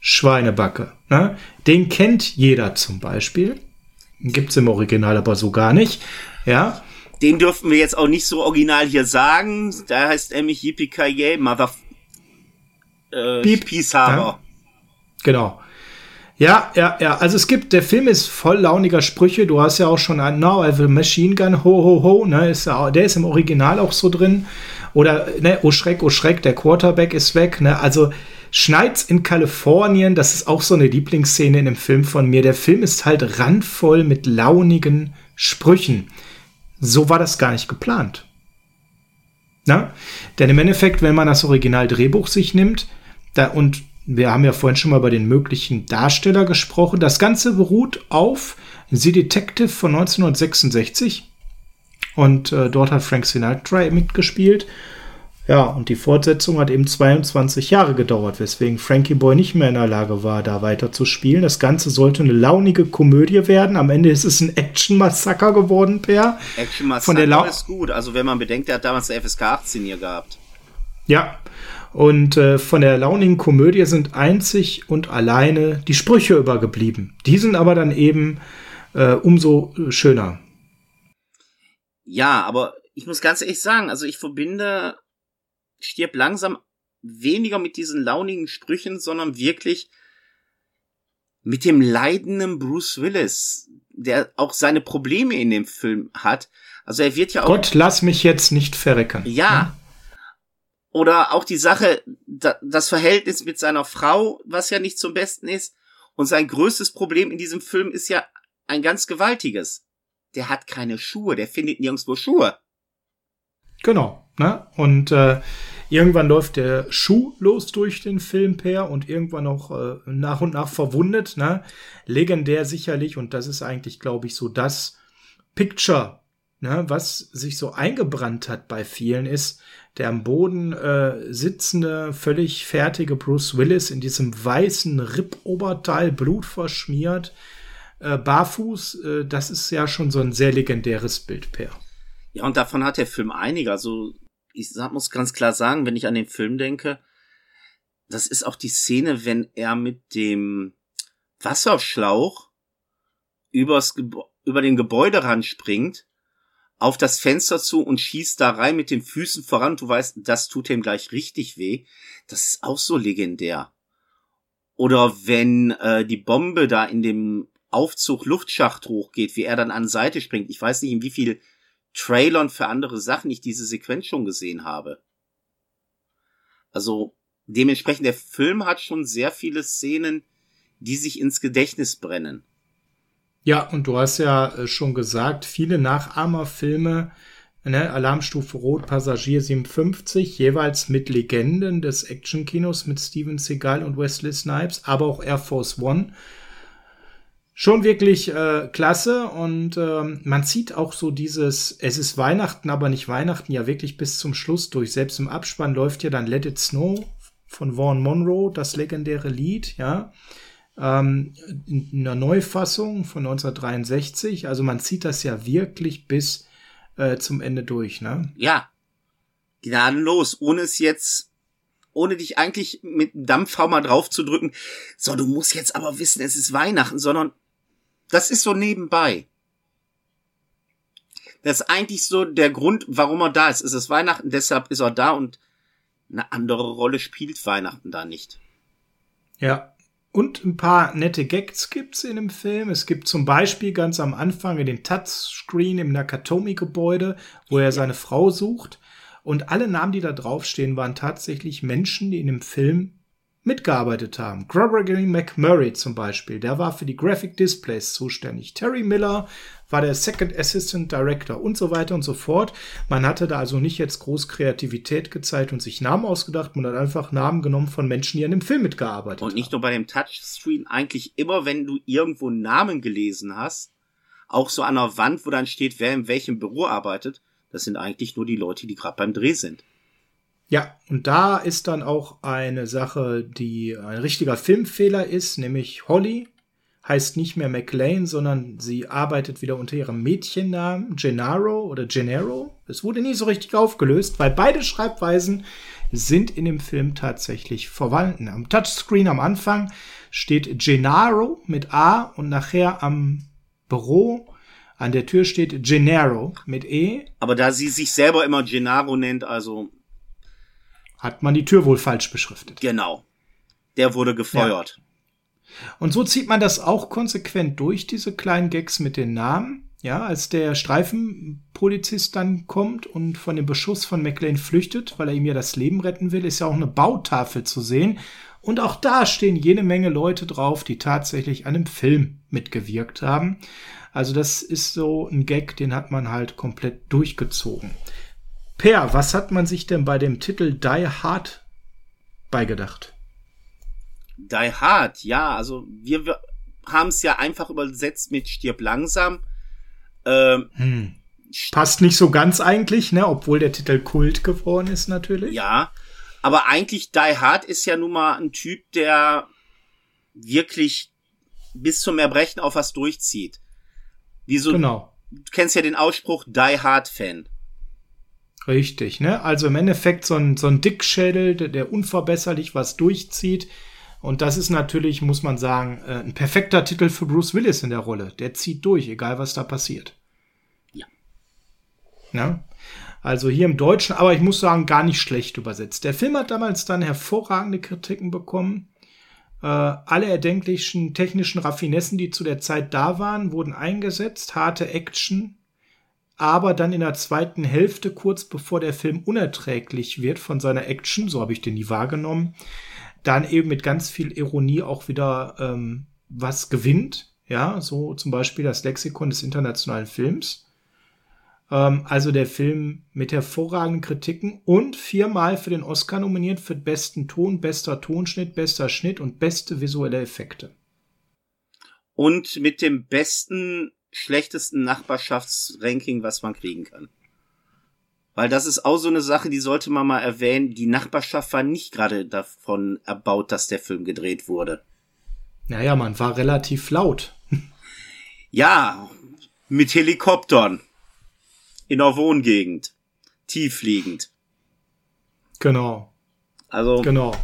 Schweinebacke. Ne? Den kennt jeder zum Beispiel. Gibt's im Original aber so gar nicht. Ja. Den dürften wir jetzt auch nicht so original hier sagen. Da heißt nämlich Yippie Mother äh, Piep. Peace Ja. Genau. Ja, ja, ja. Also es gibt, der Film ist voll launiger Sprüche. Du hast ja auch schon ein Now I have a Machine Gun, ho, ho, ho. Ne, ist, der ist im Original auch so drin. Oder, ne, oh Schreck, oh Schreck, der Quarterback ist weg. Ne, also Schneit's in Kalifornien, das ist auch so eine Lieblingsszene in dem Film von mir. Der Film ist halt randvoll mit launigen Sprüchen. So war das gar nicht geplant. Na? Denn im Endeffekt, wenn man das Original-Drehbuch sich nimmt, da, und wir haben ja vorhin schon mal über den möglichen Darsteller gesprochen, das Ganze beruht auf The Detective von 1966. Und äh, dort hat Frank Sinatra mitgespielt. Ja, und die Fortsetzung hat eben 22 Jahre gedauert, weswegen Frankie Boy nicht mehr in der Lage war, da weiter zu spielen. Das Ganze sollte eine launige Komödie werden. Am Ende ist es ein Action-Massaker geworden, Per. Action-Massaker ist gut. Also wenn man bedenkt, er hat damals eine FSK 18 hier gehabt. Ja, und äh, von der launigen Komödie sind einzig und alleine die Sprüche übergeblieben. Die sind aber dann eben äh, umso schöner. Ja, aber ich muss ganz ehrlich sagen, also ich verbinde stirb langsam weniger mit diesen launigen Sprüchen, sondern wirklich mit dem leidenden Bruce Willis, der auch seine Probleme in dem Film hat. Also er wird ja auch. Gott, lass mich jetzt nicht verrecken. Ja. Oder auch die Sache, das Verhältnis mit seiner Frau, was ja nicht zum Besten ist. Und sein größtes Problem in diesem Film ist ja ein ganz gewaltiges. Der hat keine Schuhe, der findet nirgendwo Schuhe. Genau, ne? Und äh, irgendwann läuft der Schuh los durch den Film per und irgendwann auch äh, nach und nach verwundet, ne? Legendär sicherlich und das ist eigentlich, glaube ich, so das Picture, ne, was sich so eingebrannt hat bei vielen ist, der am Boden äh, sitzende, völlig fertige Bruce Willis in diesem weißen Rippoberteil, blutverschmiert, äh, barfuß, äh, das ist ja schon so ein sehr legendäres Bild, Per. Ja, und davon hat der Film einige. Also, ich muss ganz klar sagen, wenn ich an den Film denke, das ist auch die Szene, wenn er mit dem Wasserschlauch übers über den Gebäuderand springt, auf das Fenster zu und schießt da rein mit den Füßen voran. Du weißt, das tut ihm gleich richtig weh. Das ist auch so legendär. Oder wenn äh, die Bombe da in dem Aufzug Luftschacht hochgeht, wie er dann an Seite springt. Ich weiß nicht, in wie viel Trailern für andere Sachen ich diese Sequenz schon gesehen habe. Also dementsprechend, der Film hat schon sehr viele Szenen, die sich ins Gedächtnis brennen. Ja, und du hast ja äh, schon gesagt, viele Nachahmerfilme, ne, Alarmstufe Rot, Passagier 57, jeweils mit Legenden des Actionkinos mit Steven Seagal und Wesley Snipes, aber auch Air Force One schon wirklich äh, klasse und ähm, man sieht auch so dieses, es ist Weihnachten, aber nicht Weihnachten, ja wirklich bis zum Schluss durch. Selbst im Abspann läuft ja dann Let It Snow von Vaughn Monroe, das legendäre Lied, ja. Ähm, in einer Neufassung von 1963. Also man zieht das ja wirklich bis äh, zum Ende durch, ne? Ja. Gnadenlos, ohne es jetzt ohne dich eigentlich mit Dampfhammer drauf zu drücken, so, du musst jetzt aber wissen, es ist Weihnachten, sondern das ist so nebenbei. Das ist eigentlich so der Grund, warum er da ist. Es ist Weihnachten, deshalb ist er da und eine andere Rolle spielt Weihnachten da nicht. Ja. Und ein paar nette Gags gibt's in dem Film. Es gibt zum Beispiel ganz am Anfang in den Touchscreen im Nakatomi-Gebäude, wo er seine Frau sucht. Und alle Namen, die da draufstehen, waren tatsächlich Menschen, die in dem Film mitgearbeitet haben. Gregory McMurray zum Beispiel, der war für die Graphic Displays zuständig. Terry Miller war der Second Assistant Director und so weiter und so fort. Man hatte da also nicht jetzt groß Kreativität gezeigt und sich Namen ausgedacht, man hat einfach Namen genommen von Menschen, die an dem Film mitgearbeitet haben. Und nicht haben. nur bei dem Touchscreen, eigentlich immer, wenn du irgendwo Namen gelesen hast, auch so an der Wand, wo dann steht, wer in welchem Büro arbeitet, das sind eigentlich nur die Leute, die gerade beim Dreh sind. Ja, und da ist dann auch eine Sache, die ein richtiger Filmfehler ist, nämlich Holly heißt nicht mehr McLean, sondern sie arbeitet wieder unter ihrem Mädchennamen Gennaro oder Gennaro. Es wurde nie so richtig aufgelöst, weil beide Schreibweisen sind in dem Film tatsächlich verwandten. Am Touchscreen am Anfang steht Gennaro mit A und nachher am Büro an der Tür steht Gennaro mit E. Aber da sie sich selber immer Gennaro nennt, also hat man die Tür wohl falsch beschriftet. Genau. Der wurde gefeuert. Ja. Und so zieht man das auch konsequent durch, diese kleinen Gags mit den Namen. Ja, als der Streifenpolizist dann kommt und von dem Beschuss von McLean flüchtet, weil er ihm ja das Leben retten will, ist ja auch eine Bautafel zu sehen. Und auch da stehen jede Menge Leute drauf, die tatsächlich an dem Film mitgewirkt haben. Also das ist so ein Gag, den hat man halt komplett durchgezogen. Per, was hat man sich denn bei dem Titel Die Hard beigedacht? Die Hard, ja, also wir, wir haben es ja einfach übersetzt mit Stirb langsam. Ähm, hm. Passt nicht so ganz eigentlich, ne? Obwohl der Titel Kult geworden ist natürlich. Ja, aber eigentlich Die Hard ist ja nun mal ein Typ, der wirklich bis zum Erbrechen auf was durchzieht. Wie so, genau. Du kennst ja den Ausspruch Die Hard Fan. Richtig, ne? Also im Endeffekt so ein, so ein Dickschädel, der, der unverbesserlich was durchzieht. Und das ist natürlich, muss man sagen, äh, ein perfekter Titel für Bruce Willis in der Rolle. Der zieht durch, egal was da passiert. Ja. Ne? Also hier im Deutschen, aber ich muss sagen, gar nicht schlecht übersetzt. Der Film hat damals dann hervorragende Kritiken bekommen. Äh, alle erdenklichen technischen Raffinessen, die zu der Zeit da waren, wurden eingesetzt. Harte Action, aber dann in der zweiten Hälfte, kurz bevor der Film unerträglich wird von seiner Action, so habe ich den nie wahrgenommen, dann eben mit ganz viel Ironie auch wieder ähm, was gewinnt. Ja, so zum Beispiel das Lexikon des internationalen Films. Ähm, also der Film mit hervorragenden Kritiken und viermal für den Oscar nominiert für besten Ton, bester Tonschnitt, bester Schnitt und beste visuelle Effekte. Und mit dem besten schlechtesten Nachbarschaftsranking, was man kriegen kann. Weil das ist auch so eine Sache, die sollte man mal erwähnen. Die Nachbarschaft war nicht gerade davon erbaut, dass der Film gedreht wurde. Naja, man war relativ laut. ja, mit Helikoptern. In der Wohngegend. Tiefliegend. Genau. Also. Genau.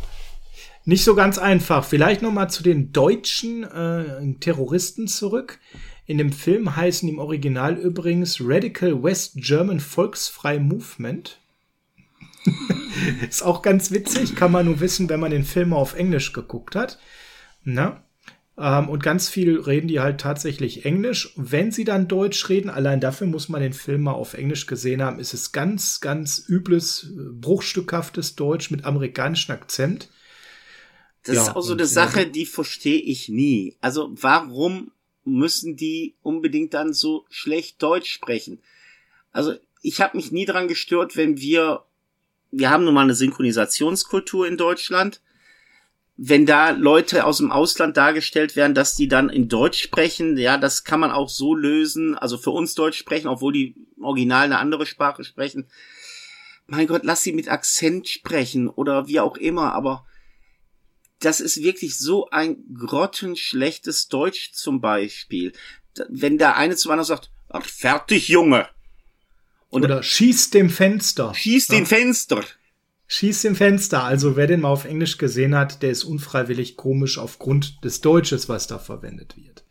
Nicht so ganz einfach. Vielleicht noch mal zu den deutschen äh, Terroristen zurück. In dem Film heißen im Original übrigens Radical West German Volksfrei Movement. ist auch ganz witzig, kann man nur wissen, wenn man den Film auf Englisch geguckt hat. Na? Ähm, und ganz viel reden die halt tatsächlich Englisch. Wenn sie dann Deutsch reden, allein dafür muss man den Film mal auf Englisch gesehen haben, ist es ganz, ganz übles, bruchstückhaftes Deutsch mit amerikanischem Akzent. Das ja, ist auch so eine Sache, die verstehe ich nie. Also warum müssen die unbedingt dann so schlecht Deutsch sprechen. Also ich habe mich nie dran gestört, wenn wir, wir haben nun mal eine Synchronisationskultur in Deutschland, wenn da Leute aus dem Ausland dargestellt werden, dass die dann in Deutsch sprechen, ja, das kann man auch so lösen, also für uns Deutsch sprechen, obwohl die Original eine andere Sprache sprechen. Mein Gott, lass sie mit Akzent sprechen oder wie auch immer, aber das ist wirklich so ein grottenschlechtes Deutsch zum Beispiel. Wenn der eine zum anderen sagt, ach, fertig, Junge. Und Oder schieß dem Fenster. Schieß ja. den Fenster. Schieß dem Fenster. Also wer den mal auf Englisch gesehen hat, der ist unfreiwillig komisch aufgrund des Deutsches, was da verwendet wird.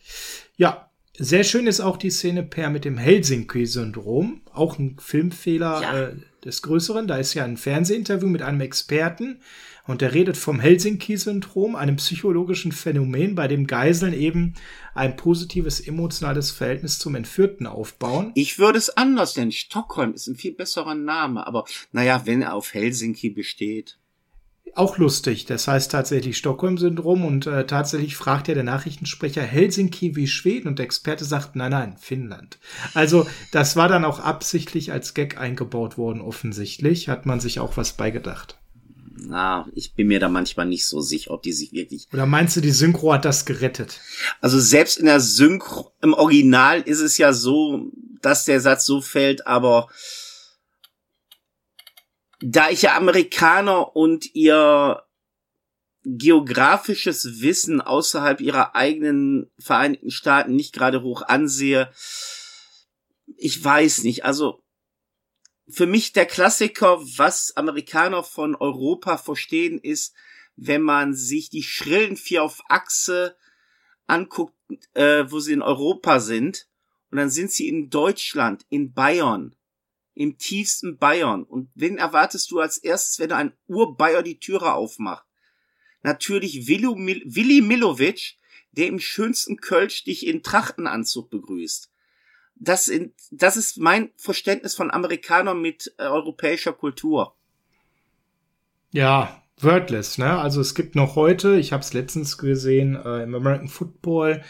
Ja, sehr schön ist auch die Szene per mit dem Helsinki-Syndrom. Auch ein Filmfehler ja. äh, des Größeren. Da ist ja ein Fernsehinterview mit einem Experten, und er redet vom Helsinki-Syndrom, einem psychologischen Phänomen, bei dem Geiseln eben ein positives emotionales Verhältnis zum Entführten aufbauen. Ich würde es anders nennen. Stockholm ist ein viel besserer Name, aber naja, wenn er auf Helsinki besteht. Auch lustig. Das heißt tatsächlich Stockholm-Syndrom und äh, tatsächlich fragt ja der Nachrichtensprecher Helsinki wie Schweden und der Experte sagt, nein, nein, Finnland. Also das war dann auch absichtlich als Gag eingebaut worden, offensichtlich. Hat man sich auch was beigedacht na, ich bin mir da manchmal nicht so sicher, ob die sich wirklich. Oder meinst du, die Synchro hat das gerettet? Also selbst in der Synchro, im Original ist es ja so, dass der Satz so fällt, aber da ich ja Amerikaner und ihr geografisches Wissen außerhalb ihrer eigenen Vereinigten Staaten nicht gerade hoch ansehe, ich weiß nicht, also für mich der Klassiker, was Amerikaner von Europa verstehen, ist, wenn man sich die schrillen vier auf Achse anguckt, äh, wo sie in Europa sind, und dann sind sie in Deutschland, in Bayern, im tiefsten Bayern. Und wen erwartest du als erstes, wenn ein Urbayer die Türe aufmacht? Natürlich Willi Milovic, der im schönsten Kölsch dich in Trachtenanzug begrüßt das, in, das ist mein Verständnis von Amerikanern mit äh, europäischer Kultur. Ja, wordless, ne? Also es gibt noch heute, ich habe es letztens gesehen, äh, im American Football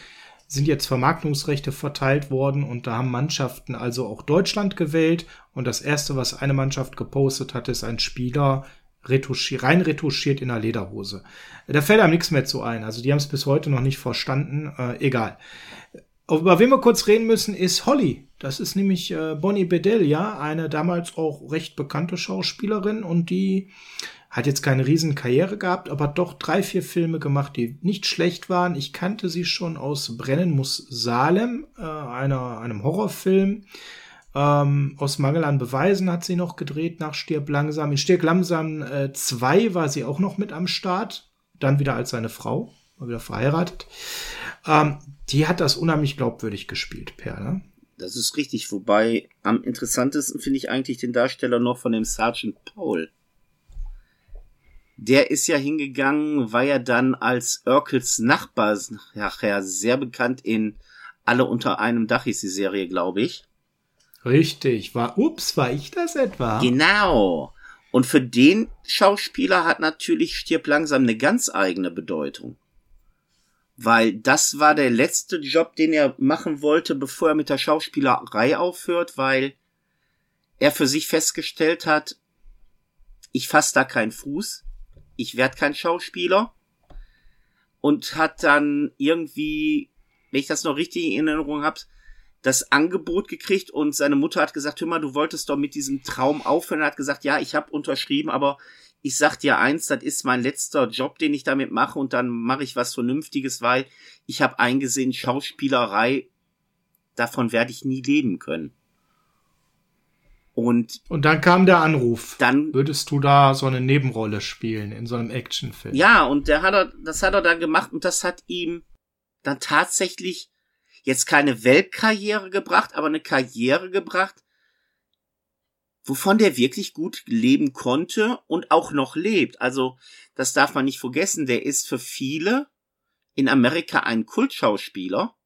sind jetzt Vermarktungsrechte verteilt worden und da haben Mannschaften also auch Deutschland gewählt und das erste, was eine Mannschaft gepostet hat, ist ein Spieler retuschiert, rein retuschiert in einer Lederhose. Da fällt einem nichts mehr zu ein. Also die haben es bis heute noch nicht verstanden. Äh, egal. Über wen wir kurz reden müssen, ist Holly. Das ist nämlich äh, Bonnie Bedelia, eine damals auch recht bekannte Schauspielerin und die hat jetzt keine riesen Karriere gehabt, aber doch drei, vier Filme gemacht, die nicht schlecht waren. Ich kannte sie schon aus Brennen muss Salem, äh, einer, einem Horrorfilm. Ähm, aus Mangel an Beweisen hat sie noch gedreht nach Stirb langsam. In Stirb langsam 2 äh, war sie auch noch mit am Start. Dann wieder als seine Frau, mal wieder verheiratet. Ähm, die hat das unheimlich glaubwürdig gespielt, Per, ne? Das ist richtig, wobei am interessantesten finde ich eigentlich den Darsteller noch von dem Sergeant Paul. Der ist ja hingegangen, war ja dann als Urkels Nachbar nachher sehr bekannt in Alle unter einem Dach ist die Serie, glaube ich. Richtig, war, ups, war ich das etwa? Genau. Und für den Schauspieler hat natürlich Stirb langsam eine ganz eigene Bedeutung. Weil das war der letzte Job, den er machen wollte, bevor er mit der Schauspielerei aufhört, weil er für sich festgestellt hat, ich fass da keinen Fuß, ich werd kein Schauspieler und hat dann irgendwie, wenn ich das noch richtig in Erinnerung habe, das Angebot gekriegt und seine Mutter hat gesagt, hör mal, du wolltest doch mit diesem Traum aufhören. Er hat gesagt, ja, ich habe unterschrieben, aber ich sag dir eins, das ist mein letzter Job, den ich damit mache und dann mache ich was Vernünftiges, weil ich habe eingesehen, Schauspielerei, davon werde ich nie leben können. Und, und dann kam der Anruf. Dann würdest du da so eine Nebenrolle spielen in so einem Actionfilm. Ja, und der hat er, das hat er dann gemacht und das hat ihm dann tatsächlich jetzt keine Weltkarriere gebracht, aber eine Karriere gebracht, wovon der wirklich gut leben konnte und auch noch lebt. Also, das darf man nicht vergessen, der ist für viele in Amerika ein Kultschauspieler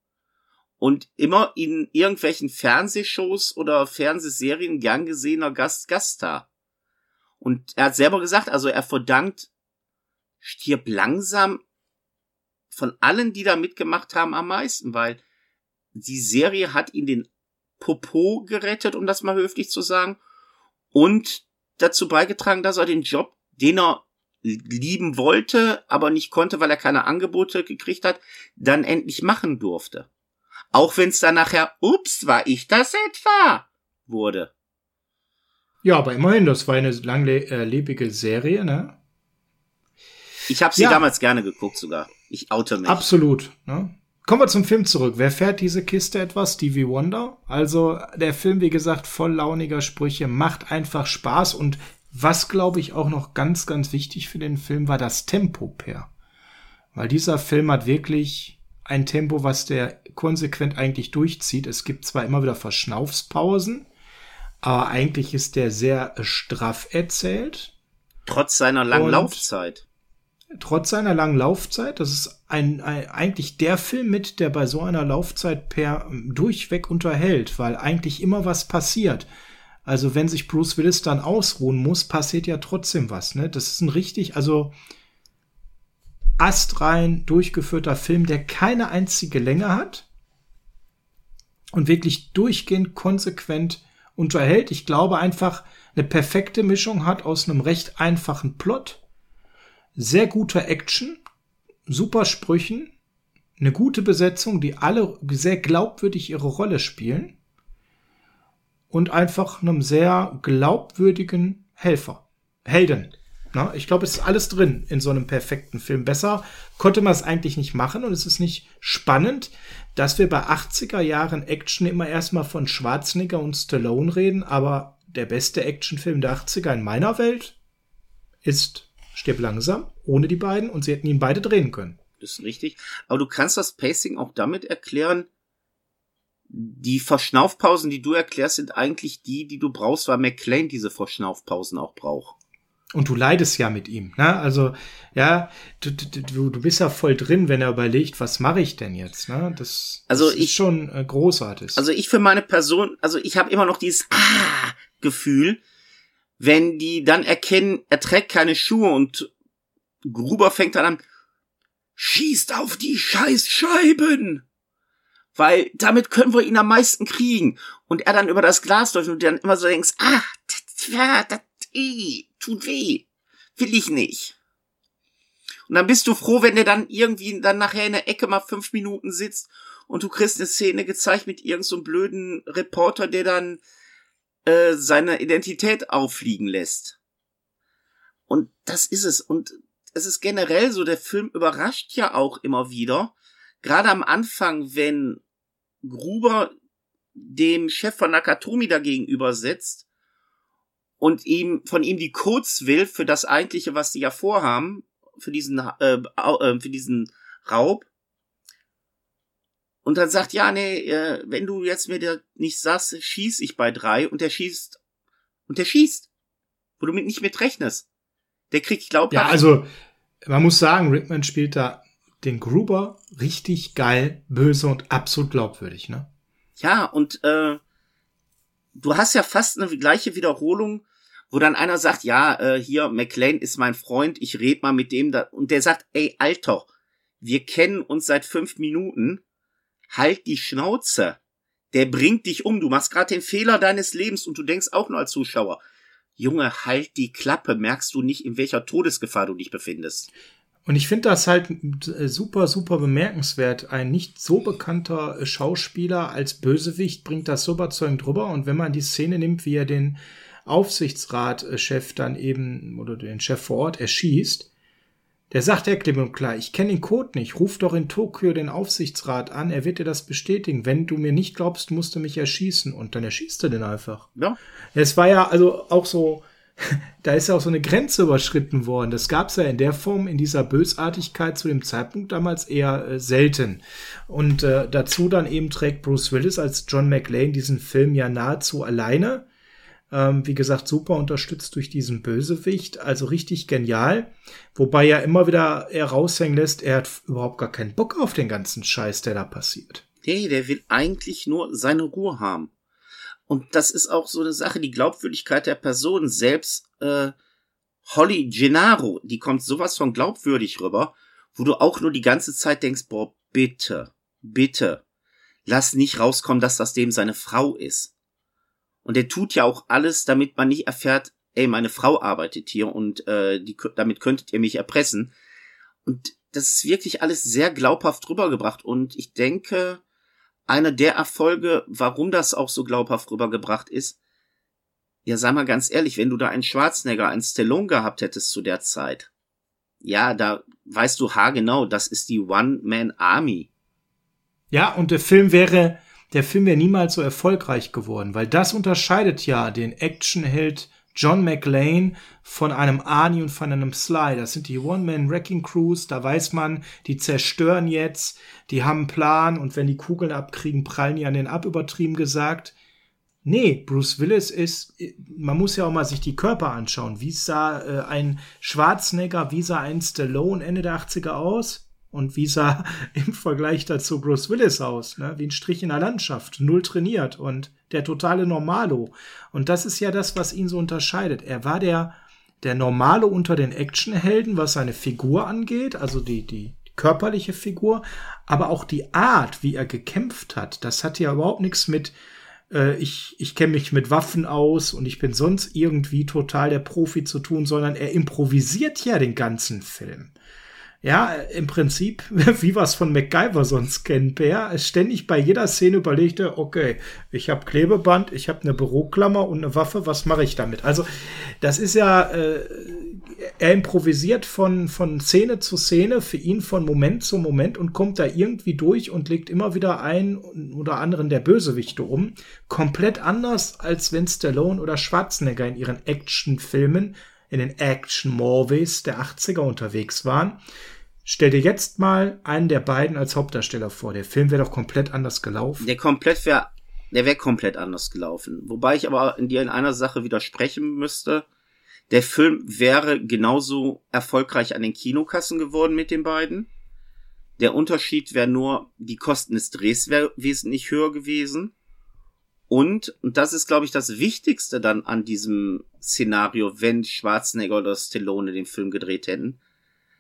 und immer in irgendwelchen Fernsehshows oder Fernsehserien gern gesehener Gast, Gaststar. Und er hat selber gesagt, also er verdankt stirb langsam von allen, die da mitgemacht haben, am meisten, weil die Serie hat ihn den Popo gerettet, um das mal höflich zu sagen, und dazu beigetragen, dass er den Job, den er lieben wollte, aber nicht konnte, weil er keine Angebote gekriegt hat, dann endlich machen durfte. Auch wenn es dann nachher, ups, war ich das etwa, wurde. Ja, aber immerhin, das war eine langlebige äh, Serie, ne? Ich habe sie ja. damals gerne geguckt sogar. Ich oute mich. Absolut. Ne? Kommen wir zum Film zurück. Wer fährt diese Kiste etwas? Stevie Wonder. Also der Film, wie gesagt, voll launiger Sprüche, macht einfach Spaß und was, glaube ich, auch noch ganz, ganz wichtig für den Film war das Tempo, Per. Weil dieser Film hat wirklich ein Tempo, was der konsequent eigentlich durchzieht. Es gibt zwar immer wieder Verschnaufspausen, aber eigentlich ist der sehr straff erzählt. Trotz seiner langen Laufzeit. Trotz seiner langen Laufzeit, das ist ein, ein, eigentlich der Film mit, der bei so einer Laufzeit per durchweg unterhält, weil eigentlich immer was passiert. Also wenn sich Bruce Willis dann ausruhen muss, passiert ja trotzdem was. Ne? Das ist ein richtig, also astrein durchgeführter Film, der keine einzige Länge hat und wirklich durchgehend konsequent unterhält. Ich glaube einfach eine perfekte Mischung hat aus einem recht einfachen Plot, sehr guter Action, super Sprüchen, eine gute Besetzung, die alle sehr glaubwürdig ihre Rolle spielen und einfach einem sehr glaubwürdigen Helfer, Helden. Na, ich glaube, es ist alles drin in so einem perfekten Film. Besser konnte man es eigentlich nicht machen und es ist nicht spannend, dass wir bei 80er Jahren Action immer erstmal von Schwarzenegger und Stallone reden, aber der beste Actionfilm der 80er in meiner Welt ist Stirb langsam, ohne die beiden und sie hätten ihn beide drehen können. Das ist richtig. Aber du kannst das Pacing auch damit erklären, die Verschnaufpausen, die du erklärst, sind eigentlich die, die du brauchst, weil McLean diese Verschnaufpausen auch braucht. Und du leidest ja mit ihm, ne? Also, ja, du, du, du bist ja voll drin, wenn er überlegt, was mache ich denn jetzt, ne? Das, also das ich, ist schon äh, großartig. Also ich für meine Person, also ich habe immer noch dieses Ah-Gefühl, wenn die dann erkennen, er trägt keine Schuhe und Gruber fängt dann an, schießt auf die scheiß Scheiben! Weil damit können wir ihn am meisten kriegen. Und er dann über das Glas läuft und du dann immer so denkst, ah, das, das, tut weh. Will ich nicht. Und dann bist du froh, wenn der dann irgendwie dann nachher in der Ecke mal fünf Minuten sitzt und du kriegst eine Szene gezeigt mit irgendeinem so blöden Reporter, der dann äh, seine Identität auffliegen lässt. Und das ist es. Und es ist generell so, der Film überrascht ja auch immer wieder. Gerade am Anfang, wenn Gruber dem Chef von Nakatomi dagegen setzt und ihm von ihm die Codes will für das eigentliche, was sie ja vorhaben, für diesen äh, äh, für diesen Raub. Und dann sagt, ja, nee, äh, wenn du jetzt mir der nicht sagst, schieß ich bei drei und der schießt und der schießt, wo du mit nicht mit rechnest. Der kriegt glaubhaft. Ja, also man muss sagen, Rickman spielt da den Gruber richtig geil, böse und absolut glaubwürdig, ne? Ja, und äh, du hast ja fast eine gleiche Wiederholung, wo dann einer sagt, ja, äh, hier, McLean ist mein Freund, ich red mal mit dem da, und der sagt, ey, Alter, wir kennen uns seit fünf Minuten, halt die Schnauze. Der bringt dich um, du machst gerade den Fehler deines Lebens und du denkst auch nur als Zuschauer, Junge, halt die Klappe, merkst du nicht, in welcher Todesgefahr du dich befindest. Und ich finde das halt äh, super, super bemerkenswert. Ein nicht so bekannter äh, Schauspieler als Bösewicht bringt das so überzeugend rüber. Und wenn man die Szene nimmt, wie er den Aufsichtsratchef dann eben oder den Chef vor Ort erschießt, der sagt er klipp und klar, ich kenne den Code nicht, ruf doch in Tokio den Aufsichtsrat an, er wird dir das bestätigen. Wenn du mir nicht glaubst, musst du mich erschießen. Und dann erschießt er den einfach. Ja. Es war ja also auch so, da ist ja auch so eine Grenze überschritten worden. Das gab es ja in der Form, in dieser Bösartigkeit zu dem Zeitpunkt damals eher äh, selten. Und äh, dazu dann eben trägt Bruce Willis als John McLean diesen Film ja nahezu alleine. Ähm, wie gesagt, super unterstützt durch diesen Bösewicht, also richtig genial. Wobei er immer wieder er raushängen lässt, er hat überhaupt gar keinen Bock auf den ganzen Scheiß, der da passiert. Nee, der will eigentlich nur seine Ruhe haben. Und das ist auch so eine Sache, die Glaubwürdigkeit der Person selbst, äh, Holly Gennaro, die kommt sowas von glaubwürdig rüber, wo du auch nur die ganze Zeit denkst, boah, bitte, bitte, lass nicht rauskommen, dass das dem seine Frau ist. Und er tut ja auch alles, damit man nicht erfährt, ey, meine Frau arbeitet hier und äh, die, damit könntet ihr mich erpressen. Und das ist wirklich alles sehr glaubhaft rübergebracht. Und ich denke, einer der Erfolge, warum das auch so glaubhaft rübergebracht ist, ja, sag mal ganz ehrlich, wenn du da einen Schwarzenegger, einen Stallone gehabt hättest zu der Zeit, ja, da weißt du haargenau, das ist die One-Man-Army. Ja, und der Film wäre der Film wäre niemals so erfolgreich geworden, weil das unterscheidet ja den Actionheld John McLean von einem Arnie und von einem Sly. Das sind die One-Man-Wrecking-Crews, da weiß man, die zerstören jetzt, die haben einen Plan und wenn die Kugeln abkriegen, prallen die an den ab, übertrieben gesagt. Nee, Bruce Willis ist, man muss ja auch mal sich die Körper anschauen. Wie sah äh, ein Schwarzenegger, wie sah ein Stallone Ende der 80er aus? Und wie sah im Vergleich dazu Bruce Willis aus? Ne? Wie ein Strich in der Landschaft, null trainiert und der totale Normalo. Und das ist ja das, was ihn so unterscheidet. Er war der, der Normale unter den Actionhelden, was seine Figur angeht, also die, die körperliche Figur, aber auch die Art, wie er gekämpft hat, das hat ja überhaupt nichts mit, äh, ich, ich kenne mich mit Waffen aus und ich bin sonst irgendwie total der Profi zu tun, sondern er improvisiert ja den ganzen Film. Ja, im Prinzip, wie wir es von MacGyver sonst kennen, Per, ständig bei jeder Szene überlegt er, okay, ich habe Klebeband, ich habe eine Büroklammer und eine Waffe, was mache ich damit? Also, das ist ja, äh, er improvisiert von, von Szene zu Szene, für ihn von Moment zu Moment und kommt da irgendwie durch und legt immer wieder ein oder anderen der Bösewichte um. Komplett anders, als wenn Stallone oder Schwarzenegger in ihren Actionfilmen in den Action-Movies der 80er unterwegs waren. Stell dir jetzt mal einen der beiden als Hauptdarsteller vor. Der Film wäre doch komplett anders gelaufen. Der komplett wäre, der wäre komplett anders gelaufen. Wobei ich aber in dir in einer Sache widersprechen müsste. Der Film wäre genauso erfolgreich an den Kinokassen geworden mit den beiden. Der Unterschied wäre nur, die Kosten des Drehs wäre wesentlich höher gewesen. Und, und das ist, glaube ich, das Wichtigste dann an diesem Szenario, wenn Schwarzenegger oder Stallone den Film gedreht hätten.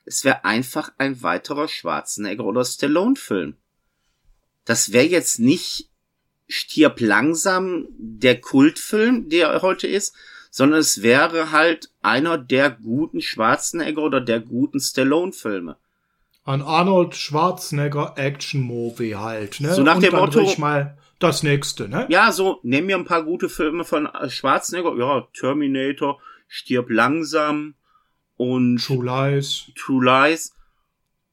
Es wäre einfach ein weiterer Schwarzenegger oder Stallone-Film. Das wäre jetzt nicht Stirb langsam der Kultfilm, der er heute ist, sondern es wäre halt einer der guten Schwarzenegger oder der guten Stallone-Filme. Ein Arnold Schwarzenegger Action-Movie halt, ne? So nach Und dem Motto- mal das nächste, ne? Ja, so, nimm mir ein paar gute Filme von äh, Schwarzenegger. Ja, Terminator, Stirb langsam und True Lies. True Lies.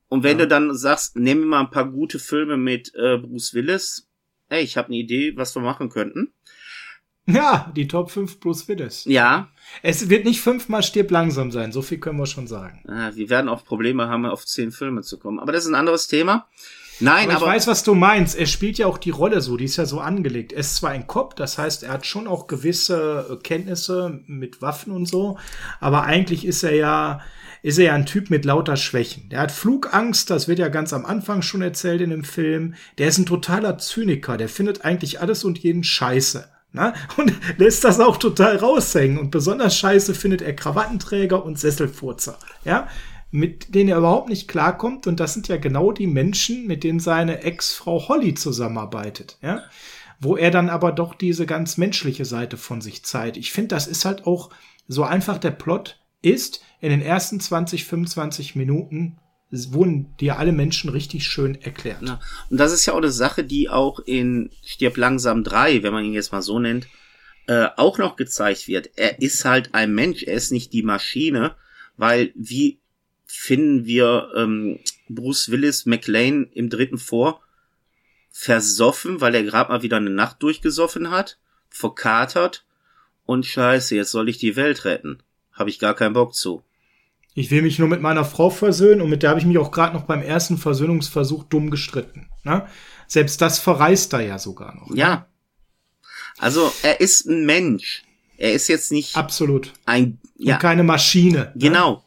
Und wenn Ja. du dann sagst, nimm mir mal ein paar gute Filme mit äh, Bruce Willis. Ey, ich habe eine Idee, was wir machen könnten. Ja, die Top 5 Bruce Willis. Ja, Es wird nicht fünfmal stirb langsam sein, so viel können wir schon sagen. äh, wir werden auch Probleme haben, auf zehn Filme zu kommen. Aber das ist ein anderes Thema. Nein, Aber aber, ich weiß, was du meinst. Er spielt ja auch die Rolle so, die ist ja so angelegt. Er ist zwar ein Cop, das heißt, er hat schon auch gewisse äh, Kenntnisse mit Waffen und so, aber eigentlich ist er ja, ist er ja ein Typ mit lauter Schwächen. Der hat Flugangst, das wird ja ganz am Anfang schon erzählt in dem Film. Der ist ein totaler Zyniker, der findet eigentlich alles und jeden scheiße. Ne? Und lässt das auch total raushängen. Und besonders scheiße findet er Krawattenträger und Sesselfurzer. Ja, mit denen er überhaupt nicht klarkommt. Und das sind ja genau die Menschen, mit denen seine Ex-Frau Holly zusammenarbeitet. Ja, wo er dann aber doch diese ganz menschliche Seite von sich zeigt. Ich finde, das ist halt auch so einfach der Plot ist. In den ersten 20, 25 Minuten wurden dir alle Menschen richtig schön erklärt. Ja. Und das ist ja auch eine Sache, die auch in Stirb langsam 3, wenn man ihn jetzt mal so nennt, äh, auch noch gezeigt wird. Er ist halt ein Mensch, er ist nicht die Maschine, weil wie finden wir ähm, Bruce Willis McLean im dritten vor? Versoffen, weil er gerade mal wieder eine Nacht durchgesoffen hat, verkatert und scheiße, jetzt soll ich die Welt retten. Habe ich gar keinen Bock zu. Ich will mich nur mit meiner Frau versöhnen und mit der habe ich mich auch gerade noch beim ersten Versöhnungsversuch dumm gestritten. Ne? Selbst das verreist er ja sogar noch. Ne? Ja. Also er ist ein Mensch. Er ist jetzt nicht absolut ein ja. und keine Maschine. Ne? Genau. Ne?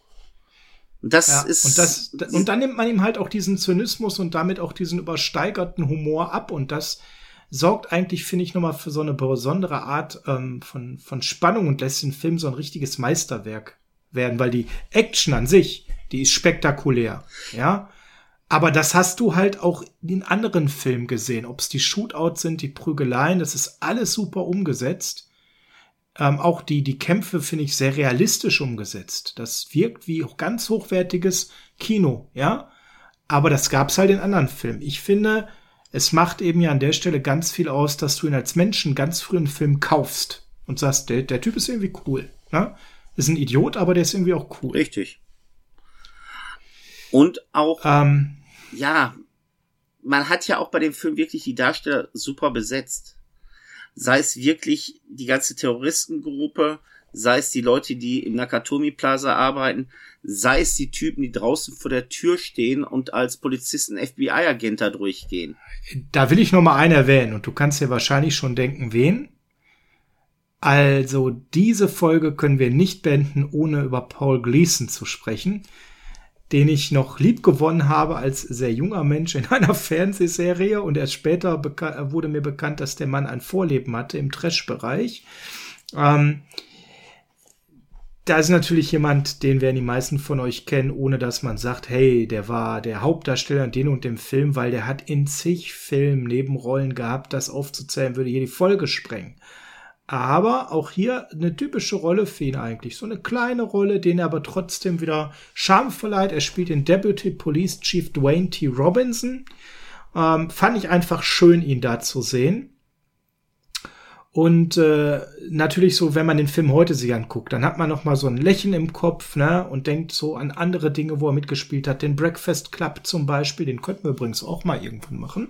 Das ja, ist und das und dann nimmt man ihm halt auch diesen Zynismus und damit auch diesen übersteigerten Humor ab und das sorgt eigentlich finde ich nochmal für so eine besondere Art ähm, von von Spannung und lässt den Film so ein richtiges Meisterwerk werden, weil die Action an sich, die ist spektakulär, ja. Aber das hast du halt auch in anderen Filmen gesehen, ob es die Shootouts sind, die Prügeleien, das ist alles super umgesetzt. Ähm, auch die, die Kämpfe finde ich sehr realistisch umgesetzt. Das wirkt wie ganz hochwertiges Kino, ja. Aber das gab's halt in anderen Filmen. Ich finde, es macht eben ja an der Stelle ganz viel aus, dass du ihn als Menschen ganz früh einen Film kaufst und sagst, der, der Typ ist irgendwie cool. Ne? ist ein Idiot, aber der ist irgendwie auch cool. Richtig. Und auch, ähm, ja, man hat ja auch bei dem Film wirklich die Darsteller super besetzt. Sei es wirklich die ganze Terroristengruppe, sei es die Leute, die im Nakatomi Plaza arbeiten, sei es die Typen, die draußen vor der Tür stehen und als Polizisten FBI-Agent da durchgehen. Da will ich noch mal einen erwähnen und du kannst ja wahrscheinlich schon denken, wen? Also diese Folge können wir nicht beenden, ohne über Paul Gleason zu sprechen, den ich noch lieb gewonnen habe als sehr junger Mensch in einer Fernsehserie und erst später wurde mir bekannt, dass der Mann ein Vorleben hatte im Trash-Bereich. Ähm, da ist natürlich jemand, den werden die meisten von euch kennen, ohne dass man sagt, hey, der war der Hauptdarsteller in den und dem Film, weil der hat in zig Filmen Nebenrollen gehabt. Das aufzuzählen würde hier die Folge sprengen. Aber auch hier eine typische Rolle für ihn eigentlich. So eine kleine Rolle, den er aber trotzdem wieder Charme verleiht. Er spielt den Deputy Police Chief Dwayne T. Robinson. Ähm, fand ich einfach schön, ihn da zu sehen. Und äh, natürlich so, wenn man den Film heute sich anguckt, dann hat man noch mal so ein Lächeln im Kopf, ne, und denkt so an andere Dinge, wo er mitgespielt hat. Den Breakfast Club zum Beispiel, den könnten wir übrigens auch mal irgendwann machen,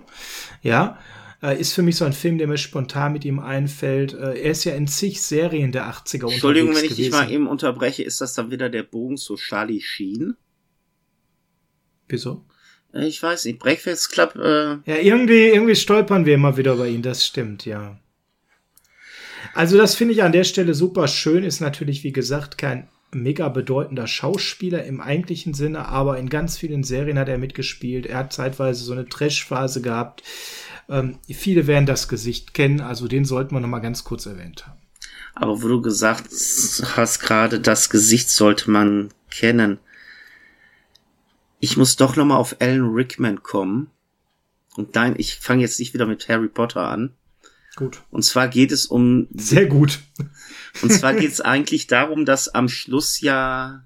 ja. Äh, ist für mich so ein Film, der mir spontan mit ihm einfällt. Äh, er ist ja in zig Serien der 80er Entschuldigung, wenn ich gewesen. dich mal eben unterbreche, ist das dann wieder der Bogen zu Charlie Sheen? Wieso? Äh, ich weiß nicht, Breakfast Club. Äh ja, irgendwie, irgendwie stolpern wir immer wieder über ihn, das stimmt, ja. Also das finde ich an der Stelle super schön, ist natürlich, wie gesagt, kein mega bedeutender Schauspieler im eigentlichen Sinne, aber in ganz vielen Serien hat er mitgespielt. Er hat zeitweise so eine Trash-Phase gehabt. Ähm, viele werden das Gesicht kennen, also den sollten wir noch mal ganz kurz erwähnt haben. Aber wo du gesagt hast gerade, das Gesicht sollte man kennen. Ich muss doch noch mal auf Alan Rickman kommen. Und dein, ich fange jetzt nicht wieder mit Harry Potter an. Gut. Und zwar geht es um. Sehr gut. Und zwar geht es eigentlich darum, dass am Schluss ja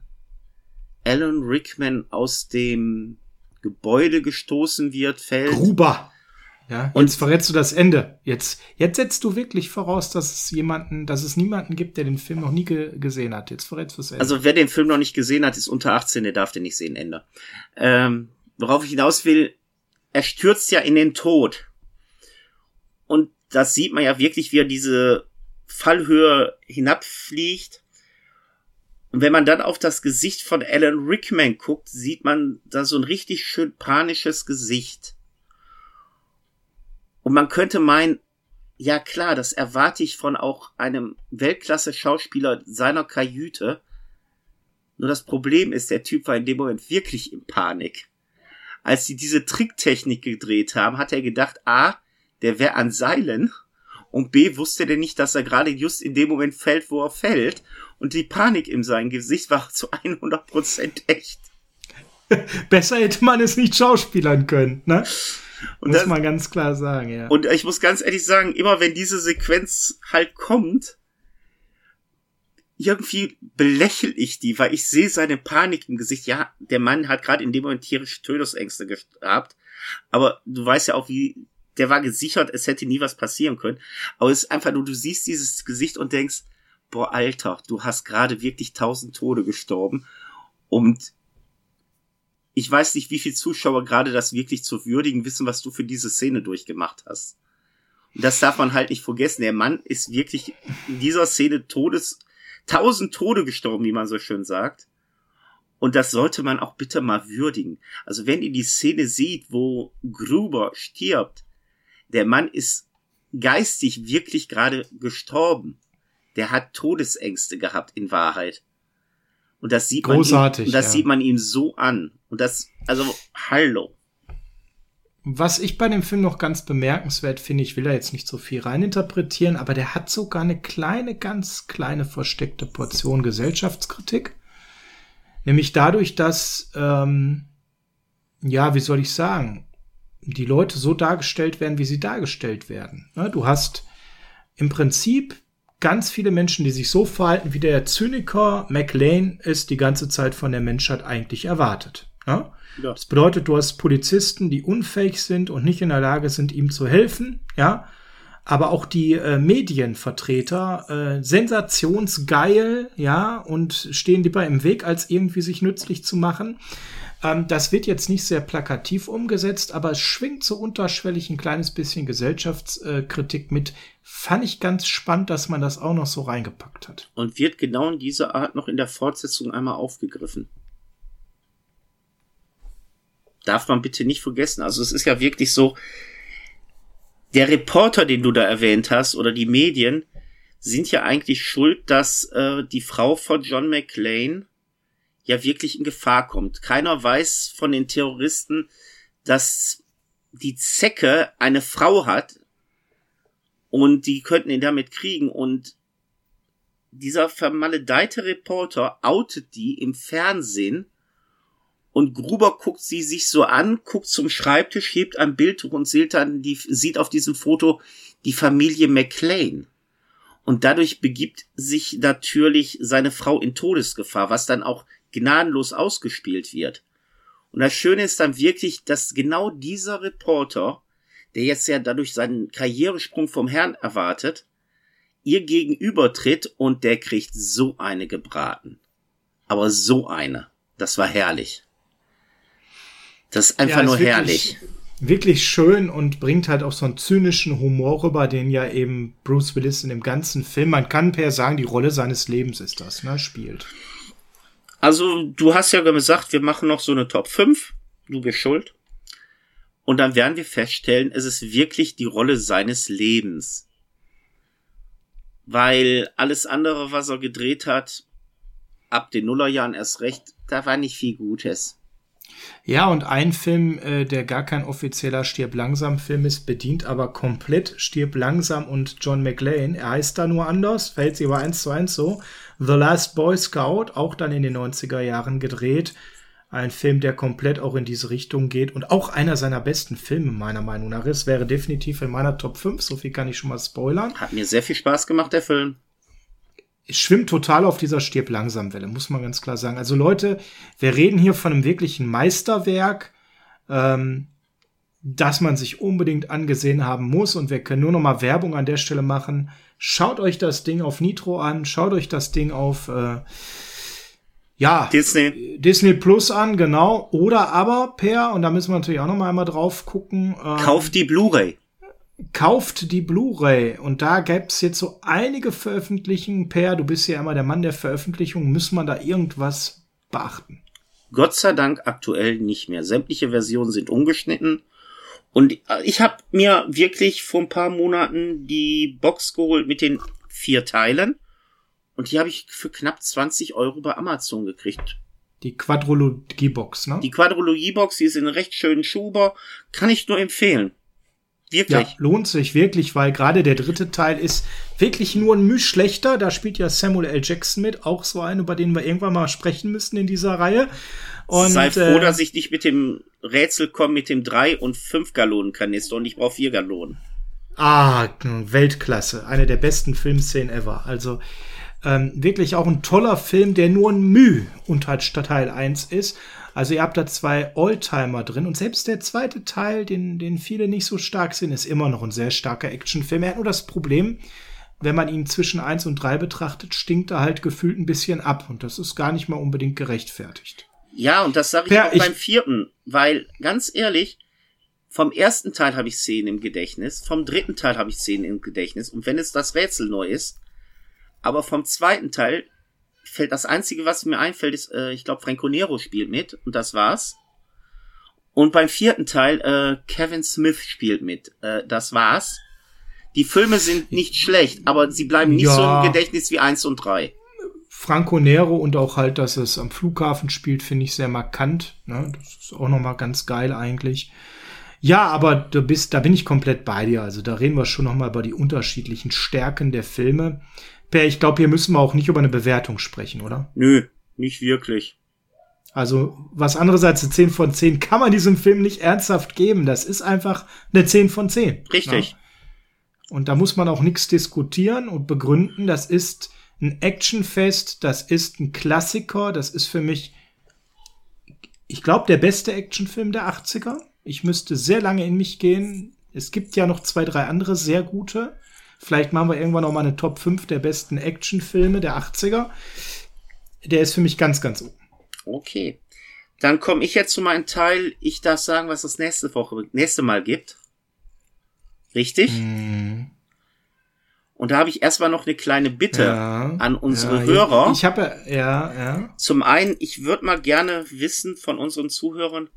Alan Rickman aus dem Gebäude gestoßen wird, fällt. Gruber. Ja, und jetzt verrätst du das Ende. Jetzt, jetzt setzt du wirklich voraus, dass es jemanden, dass es niemanden gibt, der den Film noch nie ge gesehen hat. Jetzt verrätst du das Ende. Also wer den Film noch nicht gesehen hat, ist unter 18, der darf den nicht sehen, Ende. Ähm, worauf ich hinaus will, er stürzt ja in den Tod. Und das sieht man ja wirklich, wie er diese Fallhöhe hinabfliegt. Und wenn man dann auf das Gesicht von Alan Rickman guckt, sieht man da so ein richtig schön panisches Gesicht. Und man könnte meinen, ja klar, das erwarte ich von auch einem Weltklasse-Schauspieler seiner Kajüte. Nur das Problem ist, der Typ war in dem Moment wirklich in Panik. Als sie diese Tricktechnik gedreht haben, hat er gedacht, ah, der wäre an Seilen Und B, wusste der nicht, dass er gerade just in dem Moment fällt, wo er fällt. Und die Panik in seinem Gesicht war zu 100% echt. Besser hätte man es nicht schauspielern können, ne? Und muss das, man ganz klar sagen, ja. Und ich muss ganz ehrlich sagen, immer wenn diese Sequenz halt kommt, irgendwie belächel ich die, weil ich sehe seine Panik im Gesicht. Ja, der Mann hat gerade in dem Moment tierische Tödungsängste gehabt, aber du weißt ja auch, wie der war gesichert, es hätte nie was passieren können. Aber es ist einfach nur, du siehst dieses Gesicht und denkst, boah, Alter, du hast gerade wirklich tausend Tode gestorben und ich weiß nicht, wie viele Zuschauer gerade das wirklich zu würdigen wissen, was du für diese Szene durchgemacht hast. Und das darf man halt nicht vergessen. Der Mann ist wirklich in dieser Szene Todes, tausend Tode gestorben, wie man so schön sagt. Und das sollte man auch bitte mal würdigen. Also wenn ihr die Szene sieht, wo Gruber stirbt, der Mann ist geistig wirklich gerade gestorben. Der hat Todesängste gehabt in Wahrheit. Und das sieht Großartig, man ihm, das ja. sieht man ihm so an. Und das, also, hallo. Was ich bei dem Film noch ganz bemerkenswert finde, ich will da jetzt nicht so viel reininterpretieren, aber der hat sogar eine kleine, ganz kleine versteckte Portion Gesellschaftskritik. Nämlich dadurch, dass, ähm, ja, wie soll ich sagen, die Leute so dargestellt werden, wie sie dargestellt werden. Ne, du hast im Prinzip ganz viele Menschen, die sich so verhalten, wie der Zyniker McLean es die ganze Zeit von der Menschheit eigentlich erwartet. Ne? Ja? Das bedeutet, du hast Polizisten, die unfähig sind und nicht in der Lage sind, ihm zu helfen, ja. Aber auch die äh, Medienvertreter äh, sensationsgeil, ja, und stehen lieber im Weg, als irgendwie sich nützlich zu machen. Ähm, das wird jetzt nicht sehr plakativ umgesetzt, aber es schwingt so unterschwellig ein kleines bisschen Gesellschaftskritik mit. Fand ich ganz spannend, dass man das auch noch so reingepackt hat. Und wird genau in dieser Art noch in der Fortsetzung einmal aufgegriffen. Darf man bitte nicht vergessen. Also es ist ja wirklich so, der Reporter, den du da erwähnt hast, oder die Medien, sind ja eigentlich schuld, dass äh, die Frau von John McClane ja wirklich in Gefahr kommt. Keiner weiß von den Terroristen, dass die Zecke eine Frau hat und die könnten ihn damit kriegen und dieser vermaledeite Reporter outet die im Fernsehen und Gruber guckt sie sich so an, guckt zum Schreibtisch, hebt ein Bild und sieht dann die, sieht auf diesem Foto die Familie McLean. Und dadurch begibt sich natürlich seine Frau in Todesgefahr, was dann auch gnadenlos ausgespielt wird. Und das Schöne ist dann wirklich, dass genau dieser Reporter, der jetzt ja dadurch seinen Karrieresprung vom Herrn erwartet, ihr gegenübertritt und der kriegt so eine gebraten. Aber so eine. Das war herrlich. Das ist einfach ja, nur wirklich, herrlich. Wirklich schön und bringt halt auch so einen zynischen Humor rüber, den ja eben Bruce Willis in dem ganzen Film, man kann per sagen, die Rolle seines Lebens ist das, ne, spielt. Also, du hast ja gesagt, wir machen noch so eine Top 5. Du bist schuld. Und dann werden wir feststellen, es ist wirklich die Rolle seines Lebens. Weil alles andere, was er gedreht hat, ab den Nullerjahren erst recht, da war nicht viel Gutes. Ja, und ein Film, äh, der gar kein offizieller Stirb langsam Film ist, bedient aber komplett Stirb langsam und John McLean. Er heißt da nur anders, fällt sie aber eins zu eins so. The Last Boy Scout, auch dann in den 90er Jahren gedreht. Ein Film, der komplett auch in diese Richtung geht und auch einer seiner besten Filme meiner Meinung nach ist. Wäre definitiv in meiner Top 5, so viel kann ich schon mal spoilern. Hat mir sehr viel Spaß gemacht, der Film schwimmt total auf dieser Stirb langsam Welle, muss man ganz klar sagen. Also Leute, wir reden hier von einem wirklichen Meisterwerk, ähm, das man sich unbedingt angesehen haben muss. Und wir können nur noch mal Werbung an der Stelle machen. Schaut euch das Ding auf Nitro an, schaut euch das Ding auf äh, ja, Disney. Disney Plus an, genau. Oder aber per, und da müssen wir natürlich auch noch mal einmal drauf gucken. Ähm, Kauft die Blu-ray kauft die Blu-ray und da gäbe es jetzt so einige Veröffentlichungen per, du bist ja immer der Mann der Veröffentlichung, muss man da irgendwas beachten? Gott sei Dank aktuell nicht mehr. Sämtliche Versionen sind umgeschnitten. Und ich habe mir wirklich vor ein paar Monaten die Box geholt mit den vier Teilen. Und die habe ich für knapp 20 Euro bei Amazon gekriegt. Die Quadrologie-Box, ne? Die Quadrologie-Box, die ist in recht schönen Schuber. Kann ich nur empfehlen Wirklich. Ja, lohnt sich wirklich, weil gerade der dritte Teil ist wirklich nur ein Müh schlechter. Da spielt ja Samuel L. Jackson mit, auch so ein, über den wir irgendwann mal sprechen müssen in dieser Reihe. Und, Sei froh, äh, dass ich nicht mit dem Rätsel komme mit dem drei und fünf Gallonen Kanister und ich brauche vier Gallonen. Ah, Weltklasse. Eine der besten Filmszenen ever. Also ähm, wirklich auch ein toller Film, der nur ein Müh unter Teil 1 ist. Also ihr habt da zwei Oldtimer drin und selbst der zweite Teil, den, den viele nicht so stark sind, ist immer noch ein sehr starker Actionfilm. Er hat nur das Problem, wenn man ihn zwischen 1 und 3 betrachtet, stinkt er halt gefühlt ein bisschen ab und das ist gar nicht mal unbedingt gerechtfertigt. Ja, und das sage ich ja, auch ich beim vierten, weil ganz ehrlich, vom ersten Teil habe ich Szenen im Gedächtnis, vom dritten Teil habe ich Szenen im Gedächtnis und wenn es das Rätsel neu ist, aber vom zweiten Teil fällt das einzige, was mir einfällt, ist, äh, ich glaube, Franco Nero spielt mit und das war's. Und beim vierten Teil äh, Kevin Smith spielt mit, äh, das war's. Die Filme sind nicht schlecht, aber sie bleiben nicht ja. so im Gedächtnis wie eins und drei. Franco Nero und auch halt, dass es am Flughafen spielt, finde ich sehr markant. Ne? Das ist auch nochmal ganz geil eigentlich. Ja, aber du bist, da bin ich komplett bei dir. Also da reden wir schon nochmal über die unterschiedlichen Stärken der Filme. Per, ich glaube, hier müssen wir auch nicht über eine Bewertung sprechen, oder? Nö, nicht wirklich. Also, was anderes als eine 10 von 10 kann man diesem Film nicht ernsthaft geben. Das ist einfach eine 10 von 10. Richtig. Ja? Und da muss man auch nichts diskutieren und begründen. Das ist ein Actionfest, das ist ein Klassiker, das ist für mich, ich glaube, der beste Actionfilm der 80er. Ich müsste sehr lange in mich gehen. Es gibt ja noch zwei, drei andere sehr gute. Vielleicht machen wir irgendwann noch mal eine Top 5 der besten Actionfilme der 80er. Der ist für mich ganz, ganz oben. Okay. Dann komme ich jetzt zu meinem Teil. Ich darf sagen, was das nächste Woche, nächste Mal gibt. Richtig? Mm. Und da habe ich erstmal noch eine kleine Bitte ja, an unsere ja, Hörer. Ich habe ja, ja. Zum einen, ich würde mal gerne wissen von unseren Zuhörern,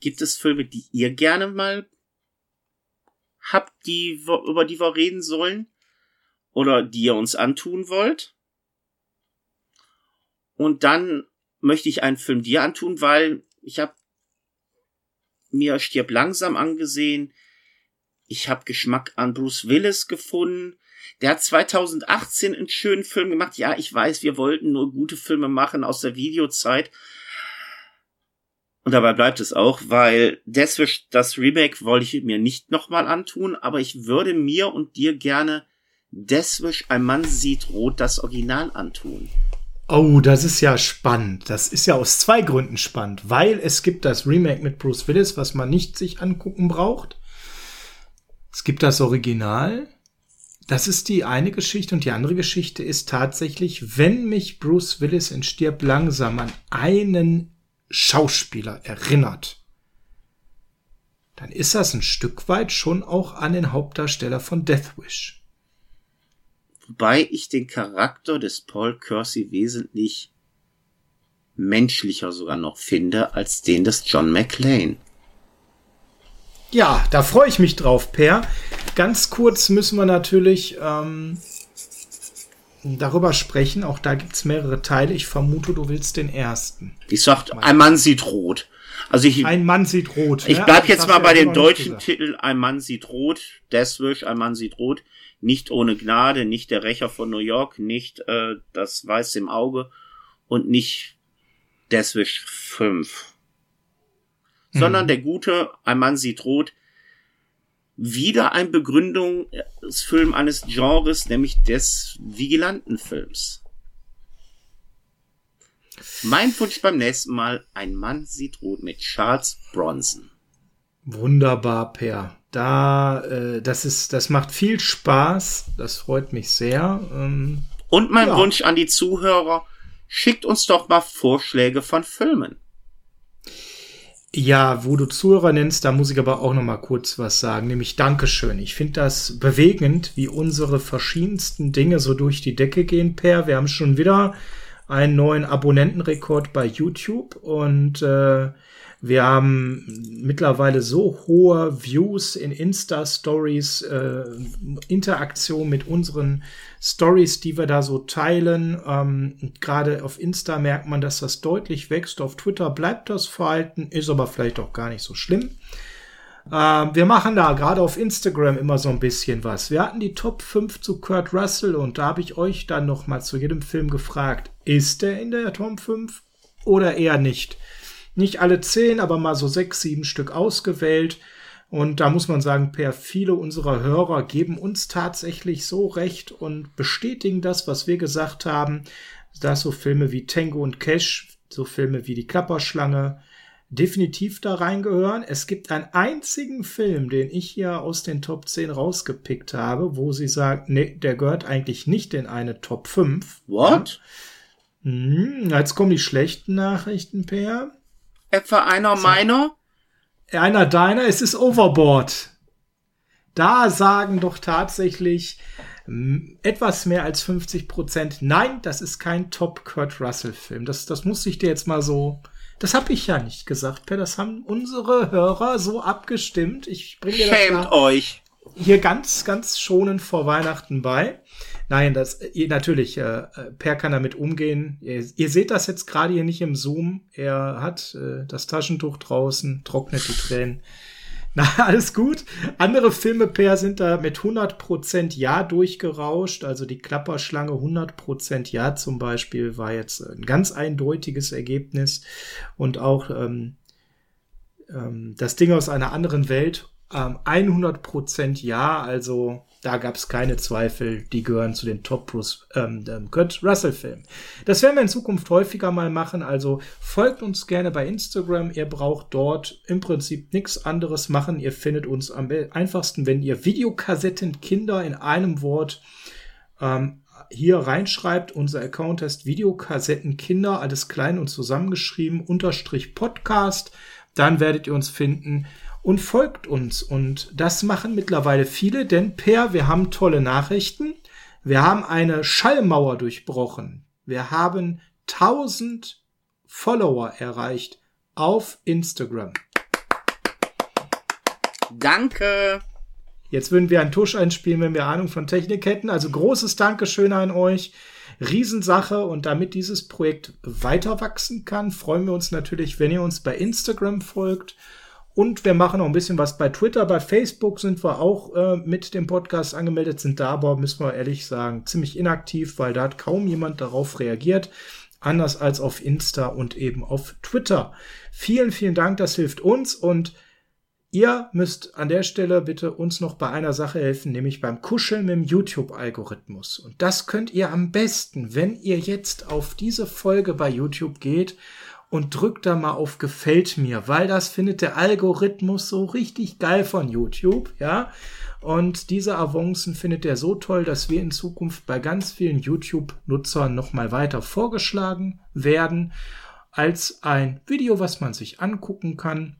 gibt es Filme, die ihr gerne mal habt, die, über die wir reden sollen oder die ihr uns antun wollt. Und dann möchte ich einen Film dir antun, weil ich habe mir Stirb langsam angesehen. Ich habe Geschmack an Bruce Willis gefunden. Der hat 2018 einen schönen Film gemacht. Ja, ich weiß, wir wollten nur gute Filme machen aus der Videozeit. Und dabei bleibt es auch, weil Deathwish, das Remake wollte ich mir nicht nochmal antun, aber ich würde mir und dir gerne Deathwish, ein Mann sieht rot, das Original antun. Oh, das ist ja spannend. Das ist ja aus zwei Gründen spannend, weil es gibt das Remake mit Bruce Willis, was man nicht sich angucken braucht. Es gibt das Original. Das ist die eine Geschichte und die andere Geschichte ist tatsächlich, wenn mich Bruce Willis in Stirb langsam an einen Schauspieler erinnert, dann ist das ein Stück weit schon auch an den Hauptdarsteller von Death Wish. Wobei ich den Charakter des Paul Kersey wesentlich menschlicher sogar noch finde als den des John McClane. Ja, da freue ich mich drauf, Per. Ganz kurz müssen wir natürlich ähm, darüber sprechen. Auch da gibt's mehrere Teile. Ich vermute, du willst den ersten. Ich sag, ein Mann sieht rot. Also ich, ein Mann sieht rot. Ich bleib jetzt mal bei dem deutschen Titel Ein Mann sieht rot. Deathwish, ein Mann sieht rot. Nicht ohne Gnade, nicht der Rächer von New York, nicht äh, das Weiß im Auge und nicht Deathwish 5. Mhm. Sondern der gute Ein Mann sieht rot wieder ein Begründungsfilm eines Genres, nämlich des Vigilantenfilms. Mein Wunsch beim nächsten Mal, ein Mann sieht rot mit Charles Bronson. Wunderbar, Per. Da, äh, das ist, das macht viel Spaß. Das freut mich sehr. Ähm, Und mein ja. Wunsch an die Zuhörer, schickt uns doch mal Vorschläge von Filmen. Ja, wo du Zuhörer nennst, da muss ich aber auch noch mal kurz was sagen, nämlich Dankeschön. Ich finde das bewegend, wie unsere verschiedensten Dinge so durch die Decke gehen, Per. Wir haben schon wieder einen neuen Abonnentenrekord bei YouTube und äh, wir haben mittlerweile so hohe Views in Insta-Stories, äh, Interaktion mit unseren Stories, die wir da so teilen. Ähm, Gerade auf Insta merkt man, dass das deutlich wächst. Auf Twitter bleibt das verhalten, ist aber vielleicht auch gar nicht so schlimm. Ähm, wir machen da gerade auf Instagram immer so ein bisschen was. Wir hatten die Top 5 zu Kurt Russell und da habe ich euch dann noch mal zu jedem Film gefragt, ist er in der Top 5 oder eher nicht? Nicht alle 10, aber mal so 6, 7 Stück ausgewählt. Und da muss man sagen, per viele unserer Hörer geben uns tatsächlich so recht und bestätigen das, was wir gesagt haben, dass so Filme wie Tango und Cash, so Filme wie Die Klapperschlange, definitiv da reingehören. Es gibt einen einzigen Film, den ich hier aus den Top 10 rausgepickt habe, wo sie sagt, nee, der gehört eigentlich nicht in eine Top 5. What? Hm, jetzt kommen die schlechten Nachrichten, Per. Etwa einer so. meiner? Einer deiner, es ist Overboard. Da sagen doch tatsächlich hm, etwas mehr als 50 Prozent, nein, das ist kein Top Kurt Russell Film. Das, das muss ich dir jetzt mal so das habe ich ja nicht gesagt, Per. Das haben unsere Hörer so abgestimmt. Ich bringe dir das Schämt euch. hier ganz, ganz schonend vor Weihnachten bei. Nein, das natürlich, äh, Per kann damit umgehen. Ihr, ihr seht das jetzt gerade hier nicht im Zoom. Er hat äh, das Taschentuch draußen, trocknet die Tränen. Na, alles gut. Andere Filme per sind da mit 100% Ja durchgerauscht. Also die Klapperschlange 100% Ja zum Beispiel war jetzt ein ganz eindeutiges Ergebnis. Und auch ähm, ähm, das Ding aus einer anderen Welt ähm, 100% Ja. Also da gab es keine Zweifel, die gehören zu den Top Bruce ähm, Kurt Russell Filmen. Das werden wir in Zukunft häufiger mal machen, also folgt uns gerne bei Instagram. Ihr braucht dort im Prinzip nichts anderes machen. Ihr findet uns am einfachsten, wenn ihr Videokassetten Kinder in einem Wort ähm, hier reinschreibt. Unser Account heißt Videokassetten Kinder, alles klein und zusammengeschrieben, unterstrich Podcast. Dann werdet ihr uns finden und folgt uns. Und das machen mittlerweile viele, denn Per, wir haben tolle Nachrichten. Wir haben eine Schallmauer durchbrochen. Wir haben 1000 Follower erreicht auf Instagram. Danke. Jetzt würden wir einen Tusch einspielen, wenn wir Ahnung von Technik hätten. Also großes Dankeschön an euch. Riesensache. Und damit dieses Projekt weiter wachsen kann, freuen wir uns natürlich, wenn ihr uns bei Instagram folgt und wir machen auch ein bisschen was bei Twitter. Bei Facebook sind wir auch äh, mit dem Podcast angemeldet, sind da aber, müssen wir ehrlich sagen, ziemlich inaktiv, weil da hat kaum jemand darauf reagiert. Anders als auf Insta und eben auf Twitter. Vielen, vielen Dank, das hilft uns und ihr müsst an der Stelle bitte uns noch bei einer Sache helfen, nämlich beim Kuscheln mit dem YouTube-Algorithmus. Und das könnt ihr am besten, wenn ihr jetzt auf diese Folge bei YouTube geht und drückt da mal auf gefällt mir, weil das findet der Algorithmus so richtig geil von YouTube, ja. Und diese Avancen findet er so toll, dass wir in Zukunft bei ganz vielen YouTube-Nutzern nochmal weiter vorgeschlagen werden als ein Video, was man sich angucken kann.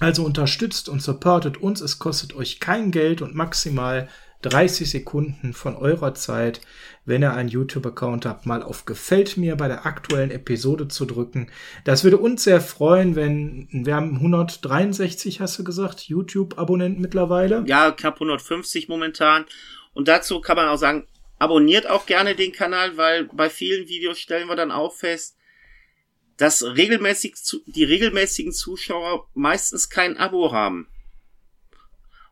Also unterstützt und supportet uns. Es kostet euch kein Geld und maximal 30 Sekunden von eurer Zeit, wenn ihr einen YouTube-Account habt, mal auf Gefällt mir bei der aktuellen Episode zu drücken. Das würde uns sehr freuen, wenn wir haben 163, hast du gesagt, YouTube-Abonnenten mittlerweile. Ja, knapp 150 momentan. Und dazu kann man auch sagen, abonniert auch gerne den Kanal, weil bei vielen Videos stellen wir dann auch fest, dass regelmäßig die regelmäßigen Zuschauer meistens kein Abo haben.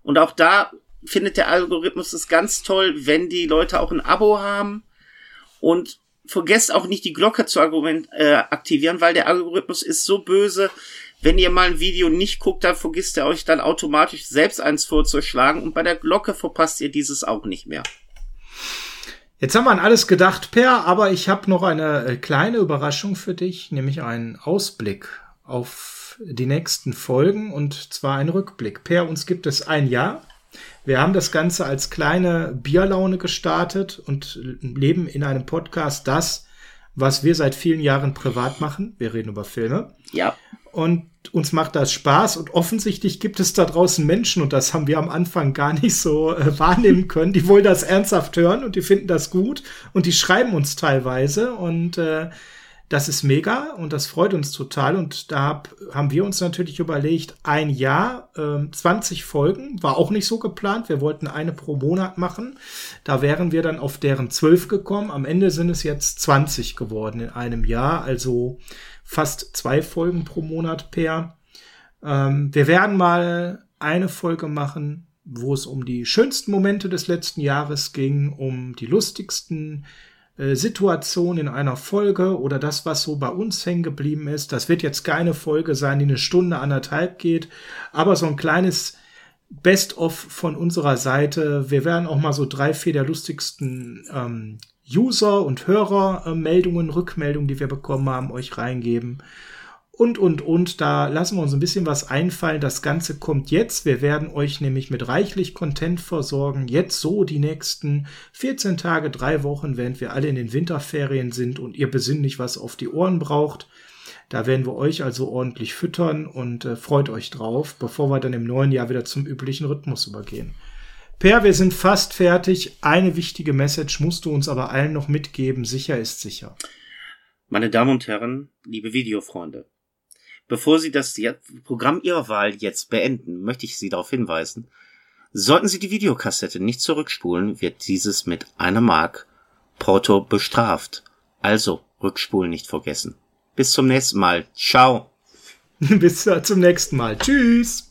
Und auch da findet der Algorithmus es ganz toll, wenn die Leute auch ein Abo haben und vergesst auch nicht die Glocke zu argument, äh, aktivieren, weil der Algorithmus ist so böse. Wenn ihr mal ein Video nicht guckt, dann vergisst er euch dann automatisch selbst eins vorzuschlagen und bei der Glocke verpasst ihr dieses auch nicht mehr. Jetzt haben wir an alles gedacht, Per, aber ich habe noch eine äh, kleine Überraschung für dich, nämlich einen Ausblick auf die nächsten Folgen und zwar einen Rückblick. Per, uns gibt es ein Jahr. Wir haben das Ganze als kleine Bierlaune gestartet und leben in einem Podcast das, was wir seit vielen Jahren privat machen. Wir reden über Filme. Ja. Und uns macht das Spaß und offensichtlich gibt es da draußen Menschen und das haben wir am Anfang gar nicht so äh, wahrnehmen können. Die wollen das ernsthaft hören und die finden das gut und die schreiben uns teilweise und äh, das ist mega und das freut uns total. Und da hab, haben wir uns natürlich überlegt, ein Jahr, äh, 20 Folgen, war auch nicht so geplant. Wir wollten eine pro Monat machen. Da wären wir dann auf deren 12 gekommen. Am Ende sind es jetzt 20 geworden in einem Jahr, also fast zwei Folgen pro Monat per. Ähm, wir werden mal eine Folge machen, wo es um die schönsten Momente des letzten Jahres ging, um die lustigsten äh, Situationen in einer Folge oder das, was so bei uns hängen geblieben ist. Das wird jetzt keine Folge sein, die eine Stunde, anderthalb geht, aber so ein kleines Best-of von unserer Seite. Wir werden auch mal so drei, vier der lustigsten ähm, User- und Hörermeldungen, Rückmeldungen, die wir bekommen haben, euch reingeben und, und, und. Da lassen wir uns ein bisschen was einfallen. Das Ganze kommt jetzt. Wir werden euch nämlich mit reichlich Content versorgen. Jetzt so die nächsten 14 Tage, drei Wochen, während wir alle in den Winterferien sind und ihr besinnlich was auf die Ohren braucht. Da werden wir euch also ordentlich füttern und äh, freut euch drauf, bevor wir dann im neuen Jahr wieder zum üblichen Rhythmus übergehen. Per, wir sind fast fertig. Eine wichtige Message musst du uns aber allen noch mitgeben. Sicher ist sicher. Meine Damen und Herren, liebe Videofreunde, Bevor Sie das Programm Ihrer Wahl jetzt beenden, möchte ich Sie darauf hinweisen, sollten Sie die Videokassette nicht zurückspulen, wird dieses mit einer Mark Porto bestraft. Also rückspulen nicht vergessen. Bis zum nächsten Mal. Ciao. Bis zum nächsten Mal. Tschüss.